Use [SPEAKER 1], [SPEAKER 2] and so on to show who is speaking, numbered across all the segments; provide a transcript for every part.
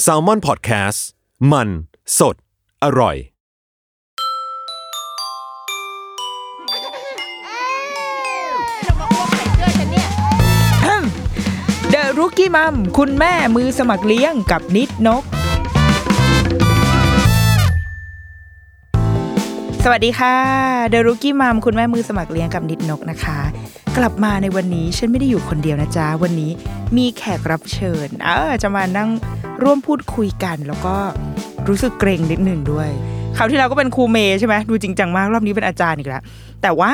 [SPEAKER 1] แซลมอนพอดแคสต์มัน สด อร่อย
[SPEAKER 2] เดรุกี้มัมคุณแม่มือสมัครเลี้ยงกับนิดนก สวัสดีค่ะเดอะรุกี้มัมคุณแม่มือสมัครเลี้ยงกับนิดนกนะคะ กลับมาในวันนี้ฉันไม่ได้อยู่คนเดียวนะจ๊ะ วันนี้มีแขกรับเชิญ เออจะมานั่งร่วมพูดคุยกัน แล้วก็รู้สึกเกรงนิดหนึ่งด้วยคราวที่แล้วก็เป็นครูเมย์ใช่ไหมดูจริงจังมากรอบนี้เป็นอาจารย์อีกแล้วแต่ว่า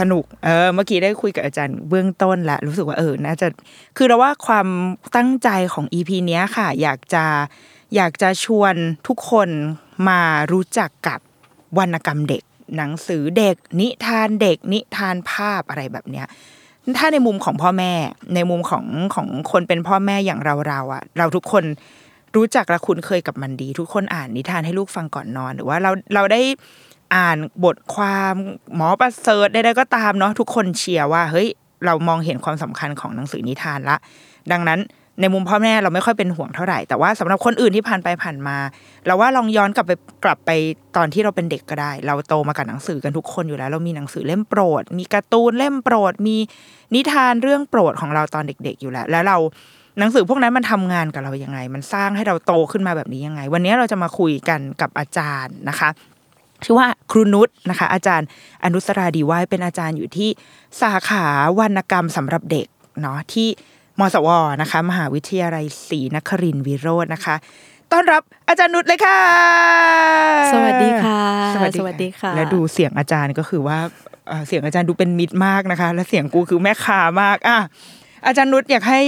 [SPEAKER 2] สนุก เออ เมื่อกี้ได้คุยกับอาจารย์เบื้องต้นแล้วรู้สึกว่าเออน่าจะ คือเราว่าความตั้งใจของ EP เนี้ยค่ะ อยากจะอยากจะชวนทุกคนมารู้จักกับ วรรณกรรมเด็ก หนังสือเด็ก นิทานเด็ก นิทานภาพอะไรแบบเนี้ยถ้าในมุมของพ่อแม่ ในมุมของของคนเป็นพ่อแม่อย่างเราเราอะเราทุกคนรู้จักและคุ้นเคยกับมันดี ทุกคนอ่านนิทานให้ลูกฟังก่อนนอน หรือว่าเราเราได้อ่านบทความหมอประเสริฐใดๆก็ตามเนาะทุกคนเชียร์ว่า เฮ้ย เรามองเห็นความสำคัญของหนังสือนิทานละ ดังนั้น ในมุมพ่อแม่เราไม่ค่อยเป็นห่วงเท่าไหร่ แต่ว่าสำหรับคนอื่นที่ผ่านไปผ่านมา เราว่าลองย้อนกลับไปกลับไปตอนที่เราเป็นเด็กก็ได้ เราโตมากับหนังสือกันทุกคนอยู่แล้ว เรามีหนังสือเล่มโปรด มีการ์ตูนเล่มโปรด มีนิทานเรื่องโปรดของเราตอนเด็ก ๆ อยู่แล้ว แล้วเราหนังสือพวกนั้นมันทำงานกับเรายังไง มันสร้างให้เราโตขึ้นมาแบบนี้ยังไง วันนี้เราจะมาคุยกันกับอาจารย์นะคะชื่อว่าครูนุชนะคะ อาจารย์อนุสราดีว่าเป็นอาจารย์อยู่ที่สาขาวรรณกรรมสำหรับเด็กเนาะที่ มสวนะคะ มหาวิทยาลัยศรีนครินทร์วิโรจน์นะคะ ต้อนรับอาจารย์นุชเลยค่ะ
[SPEAKER 3] สวัสดีค่ะ
[SPEAKER 2] สวัส
[SPEAKER 3] สวัสดีค่ะ
[SPEAKER 2] และดูเสียงอาจารย์ก็คือว่าเอ่อเสียงอาจารย์ดูเป็นมิตรมากนะคะ และเสียงกูคือแม่คามากอะอาจารย์นุชอยากให้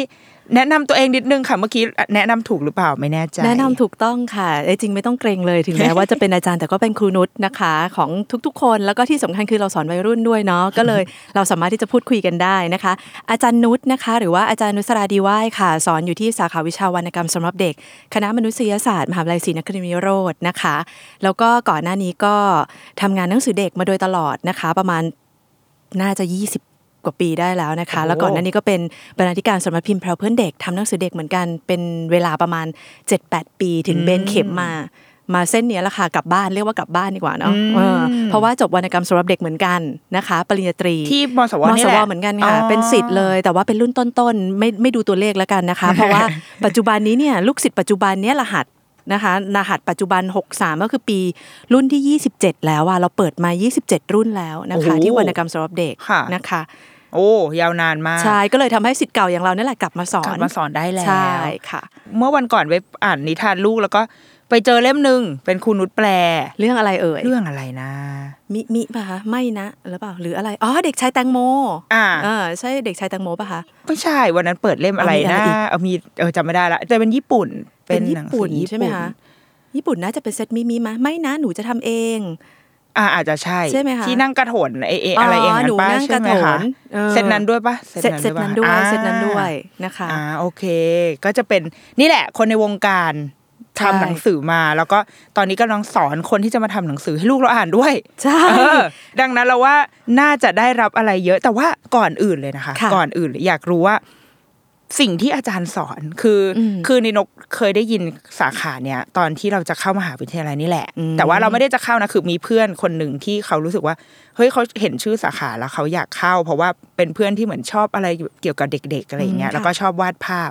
[SPEAKER 2] แนะนำตัวเองนิดนึงค่ะเมื่อกี้แนะนำถูกหรือเปล่าไม่แน่ใจ
[SPEAKER 3] แนะนำถูกต้องค่ะเอ้ยจริงไม่ต้องเกรงเลยถึงแม้ว่าจะเป็นอาจารย์แต่ก็เป็นครูนุชนะคะ ของทุกๆ คนแล้วก็ที่สำคัญคือเราสอนวัยรุ่นด้วยเนาะก็เลยเราสามารถที่จะพูดคุยกันได้นะคะ อาจารย์นุชนะคะ หรือว่าอาจารย์นุสราดีว่ายค่ะ สอนอยู่ที่สาขาวิชาวรรณกรรมสำหรับเด็ก คณะมนุษยศาสตร์มหาวิทยาลัยศรีนครินทร์วิโรจน์นะคะ แล้วก็ก่อนหน้านี้ก็ทำงานหนังสือเด็กมาโดยตลอดนะคะ ประมาณน่าจะ 20ก ว่าปีได้แล้วนะคะ
[SPEAKER 2] โอ้
[SPEAKER 3] แล้วก่อนหน้านี้ก็เป็นบรรณาธิการสำนักพิมพ์แพรวเพื่อนเด็กทำหนังสือเด็กเหมือนกันเป็นเวลาประมาณ 7-8 ปีถึงเบนเข็มมามาเส้นเนี้ยแหละค่ะกลับบ้านเรียกว่ากลับบ้านดีกว่าเนาะเออเพราะว่าจบวรรณกรรมสำหรับเด็กเหมือนกันนะคะ ปริญญาตรี
[SPEAKER 2] ที่มสว
[SPEAKER 3] ม
[SPEAKER 2] นี่
[SPEAKER 3] ส
[SPEAKER 2] แห
[SPEAKER 3] ว
[SPEAKER 2] ละ
[SPEAKER 3] เหมือนกันค่ะ
[SPEAKER 2] อ๋อ
[SPEAKER 3] เป็นสิทธิ์เลย แต่ว่าเป็นรุ่นต้นๆไม่ไม่ดูตัวเลขแล้วกันนะคะ เพราะว่าปัจจุบันนี้เนี่ยลูกศิษย์ปัจจุบันเนี้ยรหัสนะคะรหัสปัจจุบัน 63 ก็คือปีรุ่นที่ 27 แล้วอะเราเปิดมา 27 รุ่นแล้วนะคะ
[SPEAKER 2] โอ้โห
[SPEAKER 3] ที่วรรณกรรมสำหรับเด็ก
[SPEAKER 2] ค่ะ
[SPEAKER 3] นะคะ
[SPEAKER 2] โอ้ ยาวนานมาก
[SPEAKER 3] ใช่ ก็เลยทำให้สิทธิ์เก่าอย่างเราเนี่ยแหละกลับมาสอก
[SPEAKER 2] ลั
[SPEAKER 3] น
[SPEAKER 2] บมาสอนได้แล้ว
[SPEAKER 3] ใช่ค่ะ
[SPEAKER 2] เมื่อวันก่อนไปอ่านนิทานลูกแล้วก็ไปเจอเล่มหนึ่งเป็นครูนุชแปล
[SPEAKER 3] เรื่องอะไรเอ่ย
[SPEAKER 2] เรื่องอะไรนะ
[SPEAKER 3] มิมิป่ะคะไม่นะหรือเปล่าหรืออะไรอ๋อเด็กชายแตงโม
[SPEAKER 2] อ่า
[SPEAKER 3] เออใช่เด็กชายแตงโมป่ะคะ
[SPEAKER 2] ไม่ใช่วันนั้นเปิดเล่มอะไร
[SPEAKER 3] เอามีอะไร
[SPEAKER 2] นะ
[SPEAKER 3] อีก
[SPEAKER 2] เอามีเออจำไม่ได้ละแต่เป็นญี่ปุ่น
[SPEAKER 3] เป็น
[SPEAKER 2] ห
[SPEAKER 3] ญี่
[SPEAKER 2] นังสือ
[SPEAKER 3] ปุ่น
[SPEAKER 2] ญี่
[SPEAKER 3] ใช่ไหมคะญี่ปุ่นน่าจะเป็นเซตมิมิมะไม่นะหนูจะทำเอง
[SPEAKER 2] อ่าอาจจะใช่
[SPEAKER 3] ใช่ไหมคะ
[SPEAKER 2] ที่นั่งกระโถนเอเออะไรเอง
[SPEAKER 3] อ๋อ
[SPEAKER 2] นั้น
[SPEAKER 3] หนู
[SPEAKER 2] ป้า
[SPEAKER 3] นั่ง
[SPEAKER 2] ใช่ไหม
[SPEAKER 3] กระโถ
[SPEAKER 2] คะ
[SPEAKER 3] นเออ
[SPEAKER 2] เซตนั้นด้วยปะ
[SPEAKER 3] เซตเซตนั้นด้วย
[SPEAKER 2] ปะ
[SPEAKER 3] เซตนั้นด้วยนะคะ
[SPEAKER 2] อ่าโอเค ก็จะเป็นนี่แหละ คนในวงการ
[SPEAKER 3] ใช่
[SPEAKER 2] ทำหนังสือมา แล้วก็ตอนนี้กำลังสอนคนที่จะมาทำหนังสือให้ลูกเราอ่านด้วย
[SPEAKER 3] ใช่
[SPEAKER 2] เออดังนั้นเราว่าน่าจะได้รับอะไรเยอะแต่ว่าก่อนอื่นเลยนะคะ
[SPEAKER 3] ค่ะ
[SPEAKER 2] ก่อนอื่นเลยอยากรู้ว่า สิ่งที่อาจารย์สอนคืออ
[SPEAKER 3] ม
[SPEAKER 2] คือในนกเคยได้ยินสาขาเนี้ยตอนที่เราจะเข้ามหาวิทยาลัยนี่แหละ
[SPEAKER 3] อืม
[SPEAKER 2] แต่ว่าเราไม่ได้จะเข้านะคือมีเพื่อนคนหนึ่งที่เขารู้สึกว่าเฮ้ยเขาเห็นชื่อสาขาแล้วเขาอยากเข้า เพราะว่าเป็นเพื่อนที่เหมือนชอบอะไรเกี่ยวกับเด็ก ๆอะไรอย่างเงี้ย
[SPEAKER 3] อืมค่ะ
[SPEAKER 2] แล้วก็ชอบวาดภาพ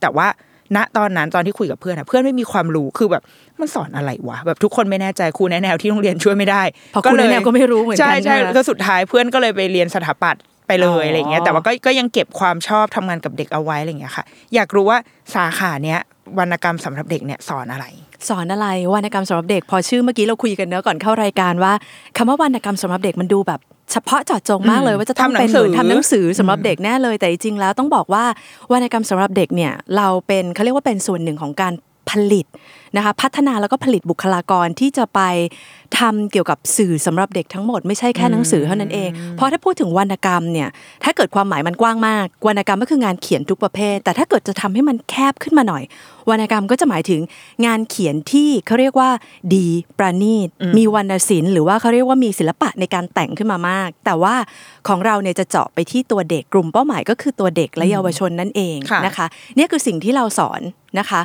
[SPEAKER 2] แต่ว่าณตอนนั้นตอนที่คุยกับเพื่อนอะเพื่อนไม่มีความรู้คือแบบมันสอนอะไรวะแบบทุกคนไม่แน่ใจครูแนะแนวที่โรงเรียนช่วยไม่ได้
[SPEAKER 3] เพราะครูแนะแนวก็ไม่รู้เหมือนกัน
[SPEAKER 2] ใช่ใช่
[SPEAKER 3] ใช่ไหม
[SPEAKER 2] ก็สุดท้ายเพื่อนก็เลยไปเรียนสถาปัตย์ ไปเล
[SPEAKER 3] อ๋
[SPEAKER 2] ย
[SPEAKER 3] ออ
[SPEAKER 2] อะไรเงี้ยแต่ว่าก็ก็ยังเก็บความชอบทำงานกับเด็กเอาไว้อะไรเงี้ยค่ะ อยากรู้ว่าสาขาเนี้ยวรรณกรรมสำหรับเด็กเนี่ยสอนอะไร
[SPEAKER 3] สอนอะไรวรรณกรรมสำหรับเด็ก พอชื่อเมื่อกี้เราคุยกันเนอะก่อนเข้ารายการว่าคำว่าวรรณกรรมสำหรับเด็กมันดูแบบเฉพาะเจาะจงมากเลย
[SPEAKER 2] อืม
[SPEAKER 3] ว่าจะต้อง
[SPEAKER 2] ทำหนั
[SPEAKER 3] เป็
[SPEAKER 2] ง
[SPEAKER 3] น
[SPEAKER 2] สื
[SPEAKER 3] เห
[SPEAKER 2] อ
[SPEAKER 3] มือนทำหนังสือสำหรับเด็กแน่เลยแต่จริงๆแล้วต้องบอกว่าวรรณกรรมสำหรับเด็กเนี่ยเราเป็นเขาเรียกว่าเป็นส่วนหนึ่งของการผลิตนะคะพัฒนาแล้วก็ผลิตบุคลากรที่จะไป ทำเกี่ยวกับสื่อสำหรับเด็กทั้งหมดไม่ใช่แค่หนังสือเท่านั้นเอง เพราะถ้าพูดถึงวรรณกรรมเนี่ยถ้าเกิดความหมายมันกว้างมากวรรณกรรมก็คืองานเขียนทุกประเภท แต่ถ้าเกิดจะทำให้มันแคบขึ้นมาหน่อย วรรณกรรมก็จะหมายถึงงานเขียนที่เขาเรียกว่า ดีประณีต มีวรรณศิลป์หรือว่าเขาเรียกว่ามีศิลปะในการแต่งขึ้นมามาก แต่ว่าของเราเนี่ยจะเจาะไปที่ตัวเด็กกลุ่มเป้าหมายก็คือตัวเด็กและเยาวชนนั่นเอง
[SPEAKER 2] ค่ะ
[SPEAKER 3] นะคะเนี่ยคือสิ่งที่เราสอนนะคะ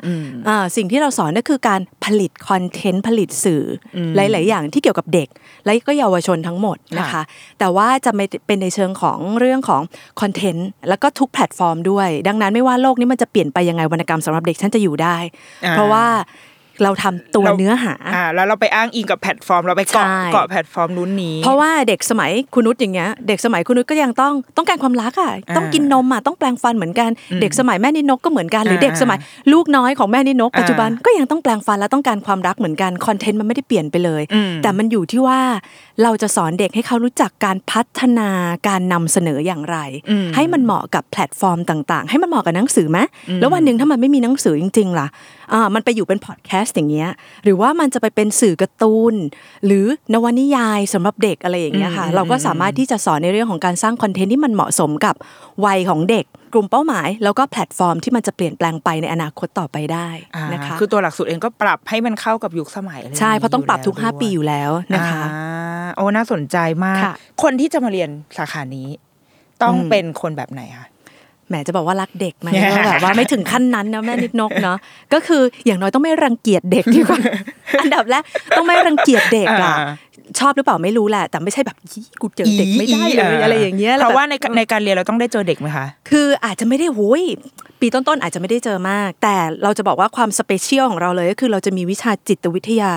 [SPEAKER 3] อ่าสิ่งที่เราสอนก็คือการผลิตคอนเทนต์ผลิตสื่ออหลาย ๆ อย่างที่เกี่ยวกับเด็ก และก็เยาวชนทั้งหมดนะคะ
[SPEAKER 2] ค่ะ
[SPEAKER 3] แต่ว่าจะไม่เป็นในเชิงของเรื่องของคอนเทนต์แล้วก็ทุกแพลตฟอร์มด้วย ดังนั้นไม่ว่าโลกนี้มันจะเปลี่ยนไปยังไงวรรณกรรมสำหรับเด็กฉันจะอยู่ได้
[SPEAKER 2] อ่า
[SPEAKER 3] เพราะว่าเราทำตัว
[SPEAKER 2] เรา
[SPEAKER 3] เนื้อหา
[SPEAKER 2] อ่าแล้วเราไปอ้างอิงกับแพลตฟอร์ม เราไปเกาะ
[SPEAKER 3] ใช่
[SPEAKER 2] เกาะแพลตฟอร์มนู้นนี้
[SPEAKER 3] เพราะว่าเด็กสมัยคุณนุชอย่างเงี้ยเด็กสมัยคุณนุชก็ยังต้องต้องการความรักอะต้องกินนมอะต้องแปรงฟันเหมือนกัน เด็กสมัยแม่นิดนกก็เหมือนกันหรือเด็กสมัยลูกน้อยของแม่นิดนกปัจจุบันก็ยังต้องแปรงฟันและต้องการความรักเหมือนกันคอนเทนต์มันไม่ได้เปลี่ยนไปเลย
[SPEAKER 2] อืม
[SPEAKER 3] แต่มันอยู่ที่ว่า เราจะสอนเด็กให้เขารู้จักการพัฒนาการนำเสนออย่างไร ให้มันเหมาะกับแพลตฟอร์มต่างๆ ให้มันเหมาะกับหนังสือไหมแล้ววันหนึ่งถ้ามันไม่มีหนังสือจริงๆล่ะอ่ามันไปอยู่เป็นพอดแคสต์อย่างเงี้ยหรือว่ามันจะไปเป็นสื่อการ์ตูน หรือนวนิยายสำหรับเด็กอะไรอย่างเงี้ยค่ะ เราก็สามารถที่จะสอนในเรื่องของการสร้างคอนเทนต์ที่มันเหมาะสมกับวัยของเด็กกลุ่มเป้าหมาย แล้วก็แพลตฟอร์มที่มันจะเปลี่ยนแปลงไปในอนาคตต่อไปได้
[SPEAKER 2] อ่า
[SPEAKER 3] นะคะ
[SPEAKER 2] คือตัวหลักสูตรเองก็ปรับให้มันเข้ากับยุคสมัยอไย่
[SPEAKER 3] ใช่เพราะต้องปรับทุกอ
[SPEAKER 2] ยู่แล้ว
[SPEAKER 3] 5ปีอยู่แล้วนะคะ
[SPEAKER 2] อ่า โอ้น่าสนใจมาก
[SPEAKER 3] ค่ะ
[SPEAKER 2] คนที่จะมาเรียนสาขานี้ ต้อง
[SPEAKER 3] อืม
[SPEAKER 2] เป็นคนแบบไหนคะ
[SPEAKER 3] แหมจะบอกว่ารักเด็กไหมก็แบบว่าไม่ถึงขั้นนั้นนะแม่นิดนกเนาะก็คืออย่างน้อยต้องไม่รังเกียจเด็กดีกว่าอันดับแรกต้องไม่รังเกียจเด็กอะ
[SPEAKER 2] อ่า
[SPEAKER 3] ชอบหรือเปล่าไม่รู้แหละ แต่ไม่ใช่แบบยี้กูเจอเด็กไม่ได้เลยอะไรอย่างเงี้ย
[SPEAKER 2] เพราะว่าใน
[SPEAKER 3] แบบ
[SPEAKER 2] ในการเรียนเราต้องได้เจอเด็กไหมคะ
[SPEAKER 3] คืออาจจะไม่ได้โว้ย ปีต้นๆอาจจะไม่ได้เจอมาก แต่เราจะบอกว่าความ special ของเราเลยก็คือเราจะมีวิชาจิตวิทยา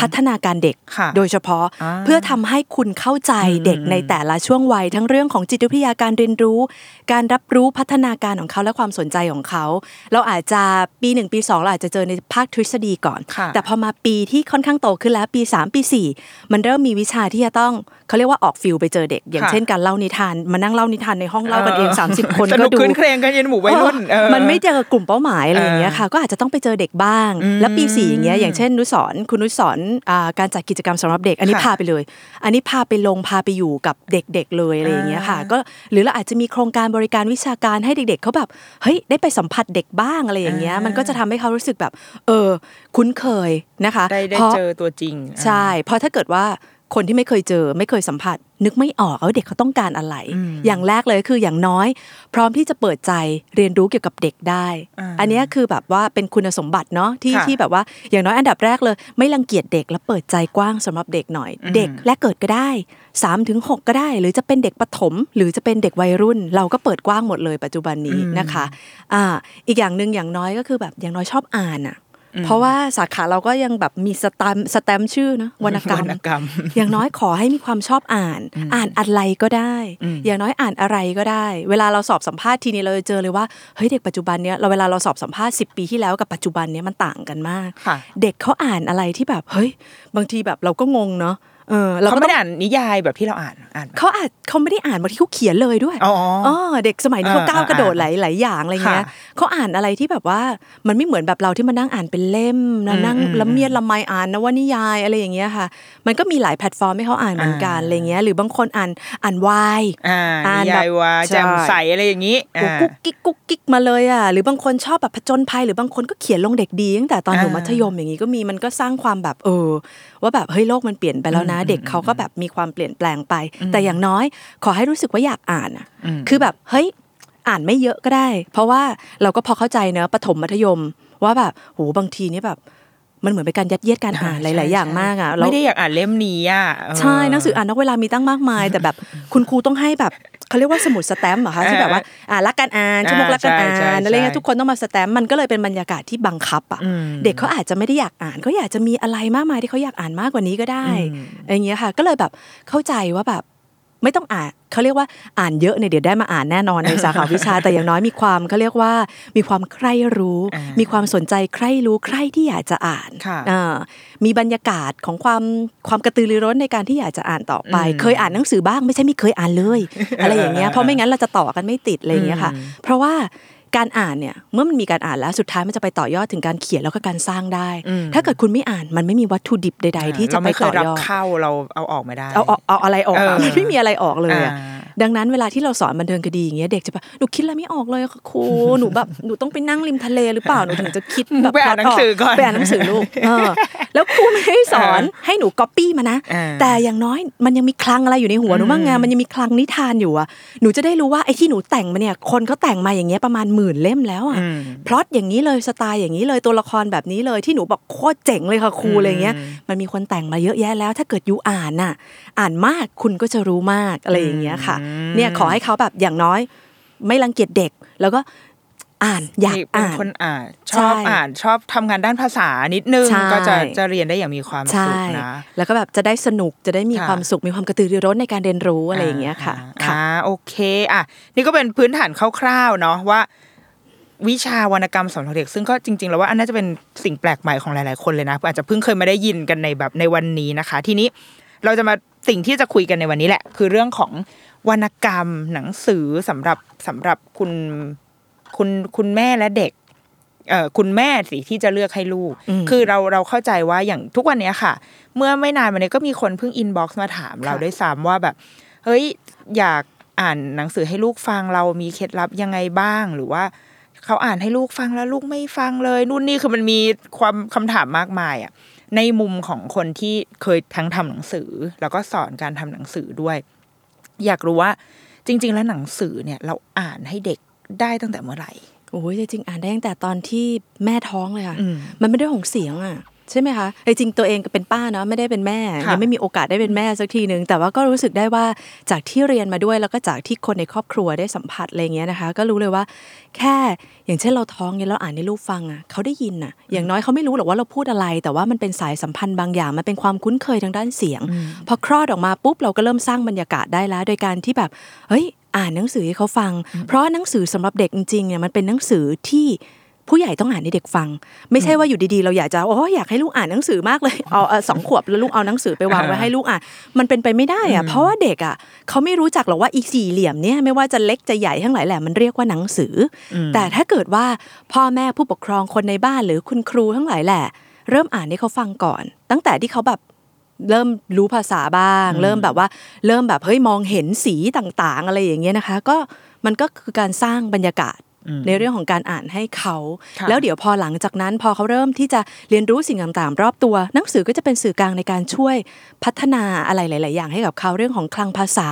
[SPEAKER 3] พัฒนาการเด็ก
[SPEAKER 2] ค่ะ
[SPEAKER 3] โดยเฉพาะ
[SPEAKER 2] อ่า
[SPEAKER 3] เพื่อทำให้คุณเข้าใจเด็กในแต่ละช่วงวัย ทั้งเรื่องของจิตวิทยาการเรียนรู้ การรับรู้พัฒนาการของเขาและความสนใจของเขา เราอาจจะปีหนึ่งปีสองเราอาจจะเจอในภาคทฤษฎีก่อน
[SPEAKER 2] ค่ะ
[SPEAKER 3] แต่พอมาปีที่ค่อนข้างโตขึ้นแล้วปี 3 ปี 4 มันเริ่มมีวิชาที่จะต้องเขาเรียกว่าออกฟิลไปเจอเด็ก อย่าง
[SPEAKER 2] ค่ะ
[SPEAKER 3] เช่นการเล่านิทานมานั่งเล่านิทานในห้องเล่ากันเอง30 คน
[SPEAKER 2] ส
[SPEAKER 3] ก็
[SPEAKER 2] นุก
[SPEAKER 3] ดู
[SPEAKER 2] คืนเครงกันเย็นหมู่วัยรุ่นเออ
[SPEAKER 3] มันไม่เจอกลุ่มเป้าหมายอะไรอย่างเงี้ยค่ะ ก็อาจจะต้องไปเจอเด็กบ้าง แล้วปีสี่อย่างเงี้ยอย่างเช่น นุสรณ์คุณนุสรณ์อ่าการจัดกิจกรรมสำหรับเด็ก อันนี้
[SPEAKER 2] ค่ะ
[SPEAKER 3] พาไปเลย อันนี้พาไปลงพาไปอยู่กับเด็กๆเลยอะไรอย่างเงี้ยค่ะ ก็หรือเราอาจจะมีโครงการบริการวิชาการให้เด็ก ๆเขาแบบเฮ้ยได้ไปสัมผัสเด็กบ้างอะไรอย่างเงี้ยมันก็จะทำให้เขารู้สึกแบบ เออ คุ้นเคยนะคะ
[SPEAKER 2] ได้ได้
[SPEAKER 3] พราะ
[SPEAKER 2] เจอตัวจริง
[SPEAKER 3] ใช่เพราะถ้าเกิดว่า คนที่ไม่เคยเจอ ไม่เคยสัมผัส นึกไม่ออกว่าเด็กเขาต้องการอะไร อย่างแรกเลยคืออย่างน้อย พร้อมที่จะเปิดใจเรียนรู้เกี่ยวกับเด็กได้
[SPEAKER 2] อ่า
[SPEAKER 3] อันเนี้ยคือแบบว่าเป็นคุณสมบัติเนาะที่
[SPEAKER 2] ค่ะ
[SPEAKER 3] ที่แบบว่าอย่างน้อยอันดับแรกเลย ไม่รังเกียจเด็กและเปิดใจกว้างสำหรับเด็กหน่อย เด็กและเกิดก็ได้3าถึงหก็ได้ หรือจะเป็นเด็กประถมหรือจะเป็นเด็กวัยรุ่น เราก็เปิดกว้างหมดเลยปัจจุบันนี้นะคะอ่าอีกอย่างหนึ่งอย่างน้อยก็คือแบบอย่างน้อยชอบอ่านอะ เพราะว่าสาขาเราก็ยังแบบมีสแตมป์สแตมป์ชื่อนะวรรณกรรม
[SPEAKER 2] วรรณกรรม
[SPEAKER 3] อย่างน้อยขอให้มีความชอบอ่าน อ่านอะไรก็ได้ อย่างน้อยอ่านอะไรก็ได้ เวลาเราสอบสัมภาษณ์ทีนี้เราจะเจอเลยว่าเฮ้ยเด็กปัจจุบันเนี้ยเราเวลาเราสอบสัมภาษณ์ 10 ปีที่แล้วกับปัจจุบันเนี้ยมันต่างกันมาก
[SPEAKER 2] ค่ะ
[SPEAKER 3] เด็กเขาอ่านอะไรที่แบบเฮ้ยบางทีแบบเราก็งงเนาะ เออเรา
[SPEAKER 2] เขา
[SPEAKER 3] ก็
[SPEAKER 2] ไม่
[SPEAKER 3] ต้อง
[SPEAKER 2] ได้อ่านนิยายแบบที่เราอ่านอ่านไหม
[SPEAKER 3] เขาอาจเขาไม่ได้อ่านบางทีเขาเขียนเลยด้วย
[SPEAKER 2] อ๋อ
[SPEAKER 3] อ๋อเด็กสมัยนี้เขา
[SPEAKER 2] อ่า
[SPEAKER 3] ก้าวกระโดดห
[SPEAKER 2] อ่า
[SPEAKER 3] ลายหลายอย่างอะไรเงี้ย
[SPEAKER 2] ค่ะ
[SPEAKER 3] เขาอ่านอะไรที่แบบว่ามันไม่เหมือนแบบเราที่มานั่งอ่านเป็นเล่มนะ
[SPEAKER 2] อืม
[SPEAKER 3] นั่ง
[SPEAKER 2] อืม
[SPEAKER 3] ละเมียดละไมอ่านนวนิยายอะไรอย่างเงี้ยค่ะ มันก็มีหลายแพลตฟอร์มให้เขาอ่านเหมือนกัน
[SPEAKER 2] อ่า
[SPEAKER 3] อะไรเงี้ยหรือบางคนอ่านอ่านวาย
[SPEAKER 2] อ่า
[SPEAKER 3] อ่าน
[SPEAKER 2] นิ
[SPEAKER 3] แบบ
[SPEAKER 2] ยายว่า
[SPEAKER 3] ใช่
[SPEAKER 2] แจ่มใสอะไรอย่างนี้
[SPEAKER 3] กุ๊ก
[SPEAKER 2] อ่า
[SPEAKER 3] กุ๊กกิ๊กกุ๊กกิ๊กมาเลยอะหรือบางคนชอบแบบผจญภัยหรือบางคนก็เขียนลงเด็กดีตั้งแต่ตอนอยู่
[SPEAKER 2] อ่ามั
[SPEAKER 3] มัธยมอย่างงี้ก็มีมันก็สร้างความแบบเออ ว่าแบบเฮ้ยโลกมันเปลี่ยนไปแล้วนะเด็กเขาก็แบบมีความเปลี่ยนแปลงไป แต่อย่างน้อย ขอให้รู้สึกว่าอยากอ่านอะ
[SPEAKER 2] อืม
[SPEAKER 3] คือแบบเฮ้ยอ่านไม่เยอะก็ได้ เพราะว่าเราก็พอเข้าใจเนอะประถมมัธยม ว่าแบบโหบางทีนี่แบบ มันเหมือนเป็นการยัดเยียดการอ่านหลาย ๆ อย่างมากอะแล้ว
[SPEAKER 2] ไม่ได้อยากอ่านเล่มนี้อะเออ
[SPEAKER 3] ใช่หนังสืออ่านนอกเวลามีตั้งมากมาย แต่แบบคุณครูต้องให้แบบเขาเรียกว่าสมุดสแตมป์เหรอคะที่แบบว่าอ่ารักการอ่านชั่วโมงรักการอ่า
[SPEAKER 2] ใช่ใช่
[SPEAKER 3] นอะไรเงี้ย
[SPEAKER 2] ใช่
[SPEAKER 3] ทุกคนต้องมาสแตมป์มันก็เลยเป็นบรรยากาศที่บังคับอะ
[SPEAKER 2] อืม
[SPEAKER 3] เด็กเขาอาจจะไม่ได้อยากอ่านเขาอยากจะมีอะไรมากมายที่เขาอยากอ่านมากกว่านี้ก็ได้
[SPEAKER 2] อืม
[SPEAKER 3] อย่างเงี้ยค่ะ ก็เลยแบบเข้าใจว่าแบบ ไม่ต้องอ่านเขาเรียกว่าอ่านเยอะเนี่ยเดี๋ยวได้มาอ่านแน่นอนในสาขาวิชา แต่อย่างน้อยมีความเขาเรียกว่า มีความใคร่รู้
[SPEAKER 2] อ่ามี
[SPEAKER 3] มีความสนใจใคร่รู้ใคร่ที่อยากจะอ่าน
[SPEAKER 2] ค่ะ
[SPEAKER 3] อ่ามีบรรยากาศของความความกระตือรือร้นในการที่อยากจะอ่านต่อไป
[SPEAKER 2] อืม
[SPEAKER 3] เคยอ่านหนังสือบ้างไม่ใช่ไม่เคยอ่านเลย อะไรอย่างเงี้ยเพราะไม่งั้นเราจะต่อกันไม่ติดอะไรอย่างเงี้ยค่ะ
[SPEAKER 2] อืม
[SPEAKER 3] เพราะว่า การอ่านเนี่ยเมื่อมันมีการอ่านแล้วสุดท้ายมันจะไปต่อยอดถึงการเขียนแล้วก็การสร้างได้
[SPEAKER 2] อืม
[SPEAKER 3] ถ้าเกิดคุณไม่อ่านมันไม่มีวัตถุดิบใด ๆ ที่จะ
[SPEAKER 2] เรา
[SPEAKER 3] ไป
[SPEAKER 2] ไม่เค
[SPEAKER 3] ต่
[SPEAKER 2] ย
[SPEAKER 3] อ
[SPEAKER 2] รับ
[SPEAKER 3] ยอด
[SPEAKER 2] เข้าเราเอาออกไม่ได้
[SPEAKER 3] เอาเอาเอาอะไรออก
[SPEAKER 2] เอ
[SPEAKER 3] อะ
[SPEAKER 2] อ
[SPEAKER 3] มันไม่มีอะไรออกเลยอะ
[SPEAKER 2] อ่า
[SPEAKER 3] ดังนั้นเวลาที่เราสอนบันเทิงคดีอย่างเงี้ยเด็กจะแบบหนูคิดอะไรไม่ออกเลยค่ะครูหนูแบบหนูต้องไปนั่งริมทะเลหรือเปล่าหนูถึงจะคิดแบบ
[SPEAKER 2] ไปอ่านหนังสือก่อน
[SPEAKER 3] ไปอ่านหนังสือลูกเออแล้วครูไม่ให้สอนให้หนูก๊อปปี้มานะ
[SPEAKER 2] อ่า
[SPEAKER 3] แต่อย่างน้อยมันยังมีคลังอะไรอยู่ในหัวหนูบ้างไงมันยังมีคลังนิทานอยู่อะหนูจะได้รู้ว่าไอ้ที่หนูแต่งมาเนี่ยคนเขาแต่งมาอย่างเงี้ยประมาณหมื่นเล่มแล้วอะ
[SPEAKER 2] อืม
[SPEAKER 3] พล็อตอย่างนี้เลยสไตล์อย่างนี้เลยตัวละครแบบนี้เลยที่หนูบอกโคตรเจ๋งเลยค่ะครูอะไรเงี้ยมันมีคนแต่งมาเยอะแยะแล้ว ถ้าเกิดยูอ่านน่ะ อ่านมากคุณก็จะรู้มากอะไรอย่างเงี้ยค่ะ
[SPEAKER 2] อืม
[SPEAKER 3] เนี่ยขอให้เขาแบบอย่างน้อย ไม่รังเกียจเด็ก แล้วก็อ่านอยาก
[SPEAKER 2] นี่เป็น
[SPEAKER 3] อ่าน
[SPEAKER 2] คนอ่านช
[SPEAKER 3] ใช่
[SPEAKER 2] อบอ่านชอบทำงานด้านภาษานิดนึง
[SPEAKER 3] ใช่
[SPEAKER 2] ก็จะจะเรียนได้อย่างมีความ
[SPEAKER 3] ใช่
[SPEAKER 2] สุขนะ
[SPEAKER 3] แล้วก็แบบจะได้สนุกจะได้มี
[SPEAKER 2] ค่ะ
[SPEAKER 3] ความสุขมีความกระตือรือร้นในการเรียนรู้อะไรอย่างเงี้ยค่ะ
[SPEAKER 2] อ่า
[SPEAKER 3] ค่ะ
[SPEAKER 2] อ่าโอเคอะนี่ก็เป็นพื้นฐานคร่าวๆเนาะว่า วิชาวรรณกรรมสอนเด็ก ซึ่งก็จริงๆ แล้วว่าอันน่าจะเป็นสิ่งแปลกใหม่ของหลายๆคนเลยนะอาจจะเพิ่งเคยมาได้ยินกันในแบบในวันนี้นะคะ ทีนี้เราจะมาสิ่งที่จะคุยกันในวันนี้แหละ คือเรื่องของ วรรณกรรมหนังสือสำหรับสำหรับคุณคุณคุณแม่และเด็กเอ่อคุณแม่สิที่จะเลือกให้ลูก
[SPEAKER 3] อืม
[SPEAKER 2] คือเราเราเข้าใจว่าอย่างทุกวันเนี้ยค่ะ เมื่อไม่นานมานี้ก็มีคนเพิ่ง inbox มาถามเรา
[SPEAKER 3] ค่ะ
[SPEAKER 2] ด้วยซ้ำว่าแบบ เฮ้ยอยากอ่านหนังสือให้ลูกฟังเรามีเคล็ดลับยังไงบ้างหรือว่าเขาอ่านให้ลูกฟังแล้วลูกไม่ฟังเลยนู่นนี่คือมันมีความคำถามมากมายอะในมุมของคนที่เคยทั้งทำหนังสือ แล้วก็สอนการทำหนังสือด้วย อยากรู้ว่าจริง ๆ แล้วหนังสือเนี่ยเราอ่านให้เด็กได้ตั้งแต่เมื่อไหร่
[SPEAKER 3] โอ้ยจริงๆอ่านได้ตั้งแต่ตอนที่แม่ท้องเลยค่ะ
[SPEAKER 2] อืม
[SPEAKER 3] มันไม่ได้ของเสียงอะ ใช่ไหมคะจริงๆตัวเองก็เป็นป้าเนาะไม่ได้เป็นแม่
[SPEAKER 2] ค่ะ
[SPEAKER 3] ยังไม่มีโอกาสได้เป็นแม่สักทีหนึ่งแต่ว่าก็รู้สึกได้ว่าจากที่เรียนมาด้วยแล้วก็จากที่คนในครอบครัวได้สัมผัสอะไรเงี้ยนะคะ ก็รู้เลยว่า แค่อย่างเช่นเราท้องเนี่ยเราอ่านให้ลูกฟังอะเขาได้ยินอะอย่างน้อยเขาไม่รู้หรอกว่าเราพูดอะไร แต่ว่ามันเป็นสายสัมพันธ์บางอย่างมันเป็นความคุ้นเคยทางด้านเสียง พอคลอดออกมาปุ๊บเราก็เริ่มสร้างบรรยากาศได้แล้ว โดยการที่แบบเฮ้ยอ่านหนังสือให้เขาฟัง เพราะหนังสือสำหรับเด็กจริงๆเนี่ยมันเป็นหนังสือที่ ผู้ใหญ่ต้องอ่านให้เด็กฟัง ไม่ใช่ว่าอยู่ดีๆ เราอยากจะโอ้อยากให้ลูกอ่านหนังสือมากเลยเอาเอาสองขวบแล้วลูกเอาหนังสือไปวางไว้ให้ลูกอ่านมันเป็นไปไม่ได้อะเพราะว่าเด็กอะเขาไม่รู้จักหรอกว่าอีสี่เหลี่ยมเนี่ยไม่ว่าจะเล็กจะใหญ่ทั้งหลายแหละมันเรียกว่าหนังสืออแต่ถ้าเกิดว่าพ่อแม่ผู้ปกครองคนในบ้านหรือคุณครูทั้งหลายแหละ เริ่มอ่านให้เขาฟังก่อน ตั้งแต่ที่เขาแบบเริ่มรู้ภาษาบ้าง เริ่มแบบว่าเริ่มแบบเฮ้ยมองเห็นสีต่างๆ อะไรอย่างเงี้ยนะคะ ก็มันก็คือการสร้างบรรยากาศ ในเรื่องของการอ่านให้เขา
[SPEAKER 2] ค่ะ
[SPEAKER 3] แล้วเดี๋ยวพอหลังจากนั้นพอเขาเริ่มที่จะเรียนรู้สิ่งต่างๆ รอบตัว หนังสือก็จะเป็นสื่อกลางในการช่วยพัฒนาอะไรหลาย ๆ อย่างให้กับเขาเรื่องของคลังภาษา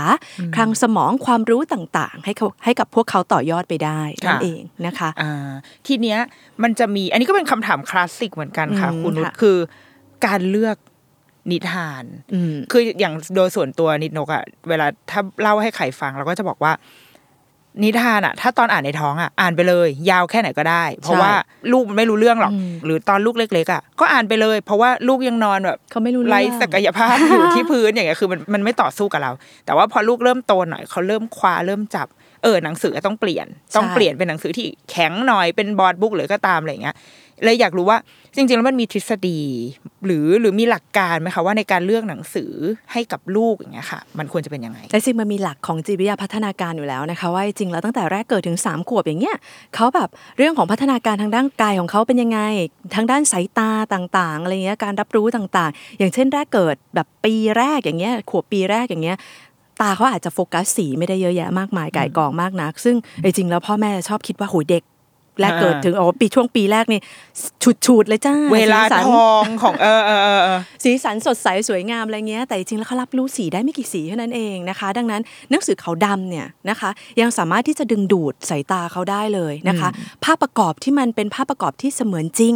[SPEAKER 3] คลังสมองความรู้ต่างๆ ให้เขาให้กับพวกเขาต่อยอดไปได้นั่น
[SPEAKER 2] ค่ะ
[SPEAKER 3] เองนะคะ
[SPEAKER 2] อ่าทีเนี้ยมันจะมีอันนี้ก็เป็นคำถามคลาสสิกเหมือนกันค่ะ
[SPEAKER 3] อืม
[SPEAKER 2] คุณนุช
[SPEAKER 3] ค่ะ
[SPEAKER 2] คือการเลือกนิทาน
[SPEAKER 3] อืม
[SPEAKER 2] คืออย่างโดยส่วนตัวนิดนกอะเวลาถ้าเล่าให้ใครฟังเราก็จะบอกว่า นิทานอะถ้าตอนอ่านในท้องอะอ่านไปเลย ยาวแค่ไหนก็ได้ เพราะว่าลูกมันไม่รู้เรื่องหรอก
[SPEAKER 3] อืม
[SPEAKER 2] หรือตอนลูกเล็กๆอะก็อ่านไปเลย เพราะว่าลูกยังนอนแบบ
[SPEAKER 3] เขาไม่รู้เรื่อง
[SPEAKER 2] ไร้ศักยภาพอยู่ที่พื้นอย่างเงี้ยคือมันมันไม่ต่อสู้กับเรา แต่ว่าพอลูกเริ่มโตหน่อยเขาเริ่มคว้าเริ่มจับเออหนังสือต้องเปลี่ยน ต้องเปลี่ยนเป็นหนังสือที่แข็งหน่อยเป็นบอร์ดบุ๊กหรือก็ตามอะไรอย่างเงี้ย เลยอยากรู้ว่าจริง ๆ แล้วมันมีทฤษฎี หรือหรือมีหลักการไหมคะว่าในการเลือกหนังสือให้กับลูกอย่างเงี้ยค่ะ มันควรจะเป็นยังไง
[SPEAKER 3] แต่จริงมันมีหลักของจิตวิทยาพัฒนาการอยู่แล้วนะคะ ว่าจริงแล้วตั้งแต่แรกเกิดถึง 3 ขวบอย่างเงี้ยเขาแบบเรื่องของพัฒนาการทางด้านกายของเขาเป็นยังไงทางด้านสายตาต่างๆอะไรเงี้ยการรับรู้ต่างๆ อย่างเช่นแรกเกิดแบบปีแรกอย่างเงี้ยขวบปีแรกอย่างเงี้ยตาเขาอาจจะโฟกัสสีไม่ได้เยอะแยะมากมายก่ายกองมากนัก ซึ่งจริงๆแล้วพ่อแม่ชอบคิดว่าโหยเด็ก แรกเกิด
[SPEAKER 2] อ่า
[SPEAKER 3] ถึงโอ้ปีช่วงปีแรกนี่ฉุดๆเลยจ้า
[SPEAKER 2] เวลา
[SPEAKER 3] สีสัน
[SPEAKER 2] ทองของเออเออเออเออ
[SPEAKER 3] สีสันสดใสสวยงามอะไรเงี้ย แต่จริงๆแล้วเขารับรู้สีได้ไม่กี่สีเท่านั้นเองนะคะ ดังนั้นหนังสือขาวดำเนี่ยนะคะ ยังสามารถที่จะดึงดูดสายตาเขาได้เลยนะคะ ภาพประกอบที่มันเป็นภาพประกอบที่เสมือนจริง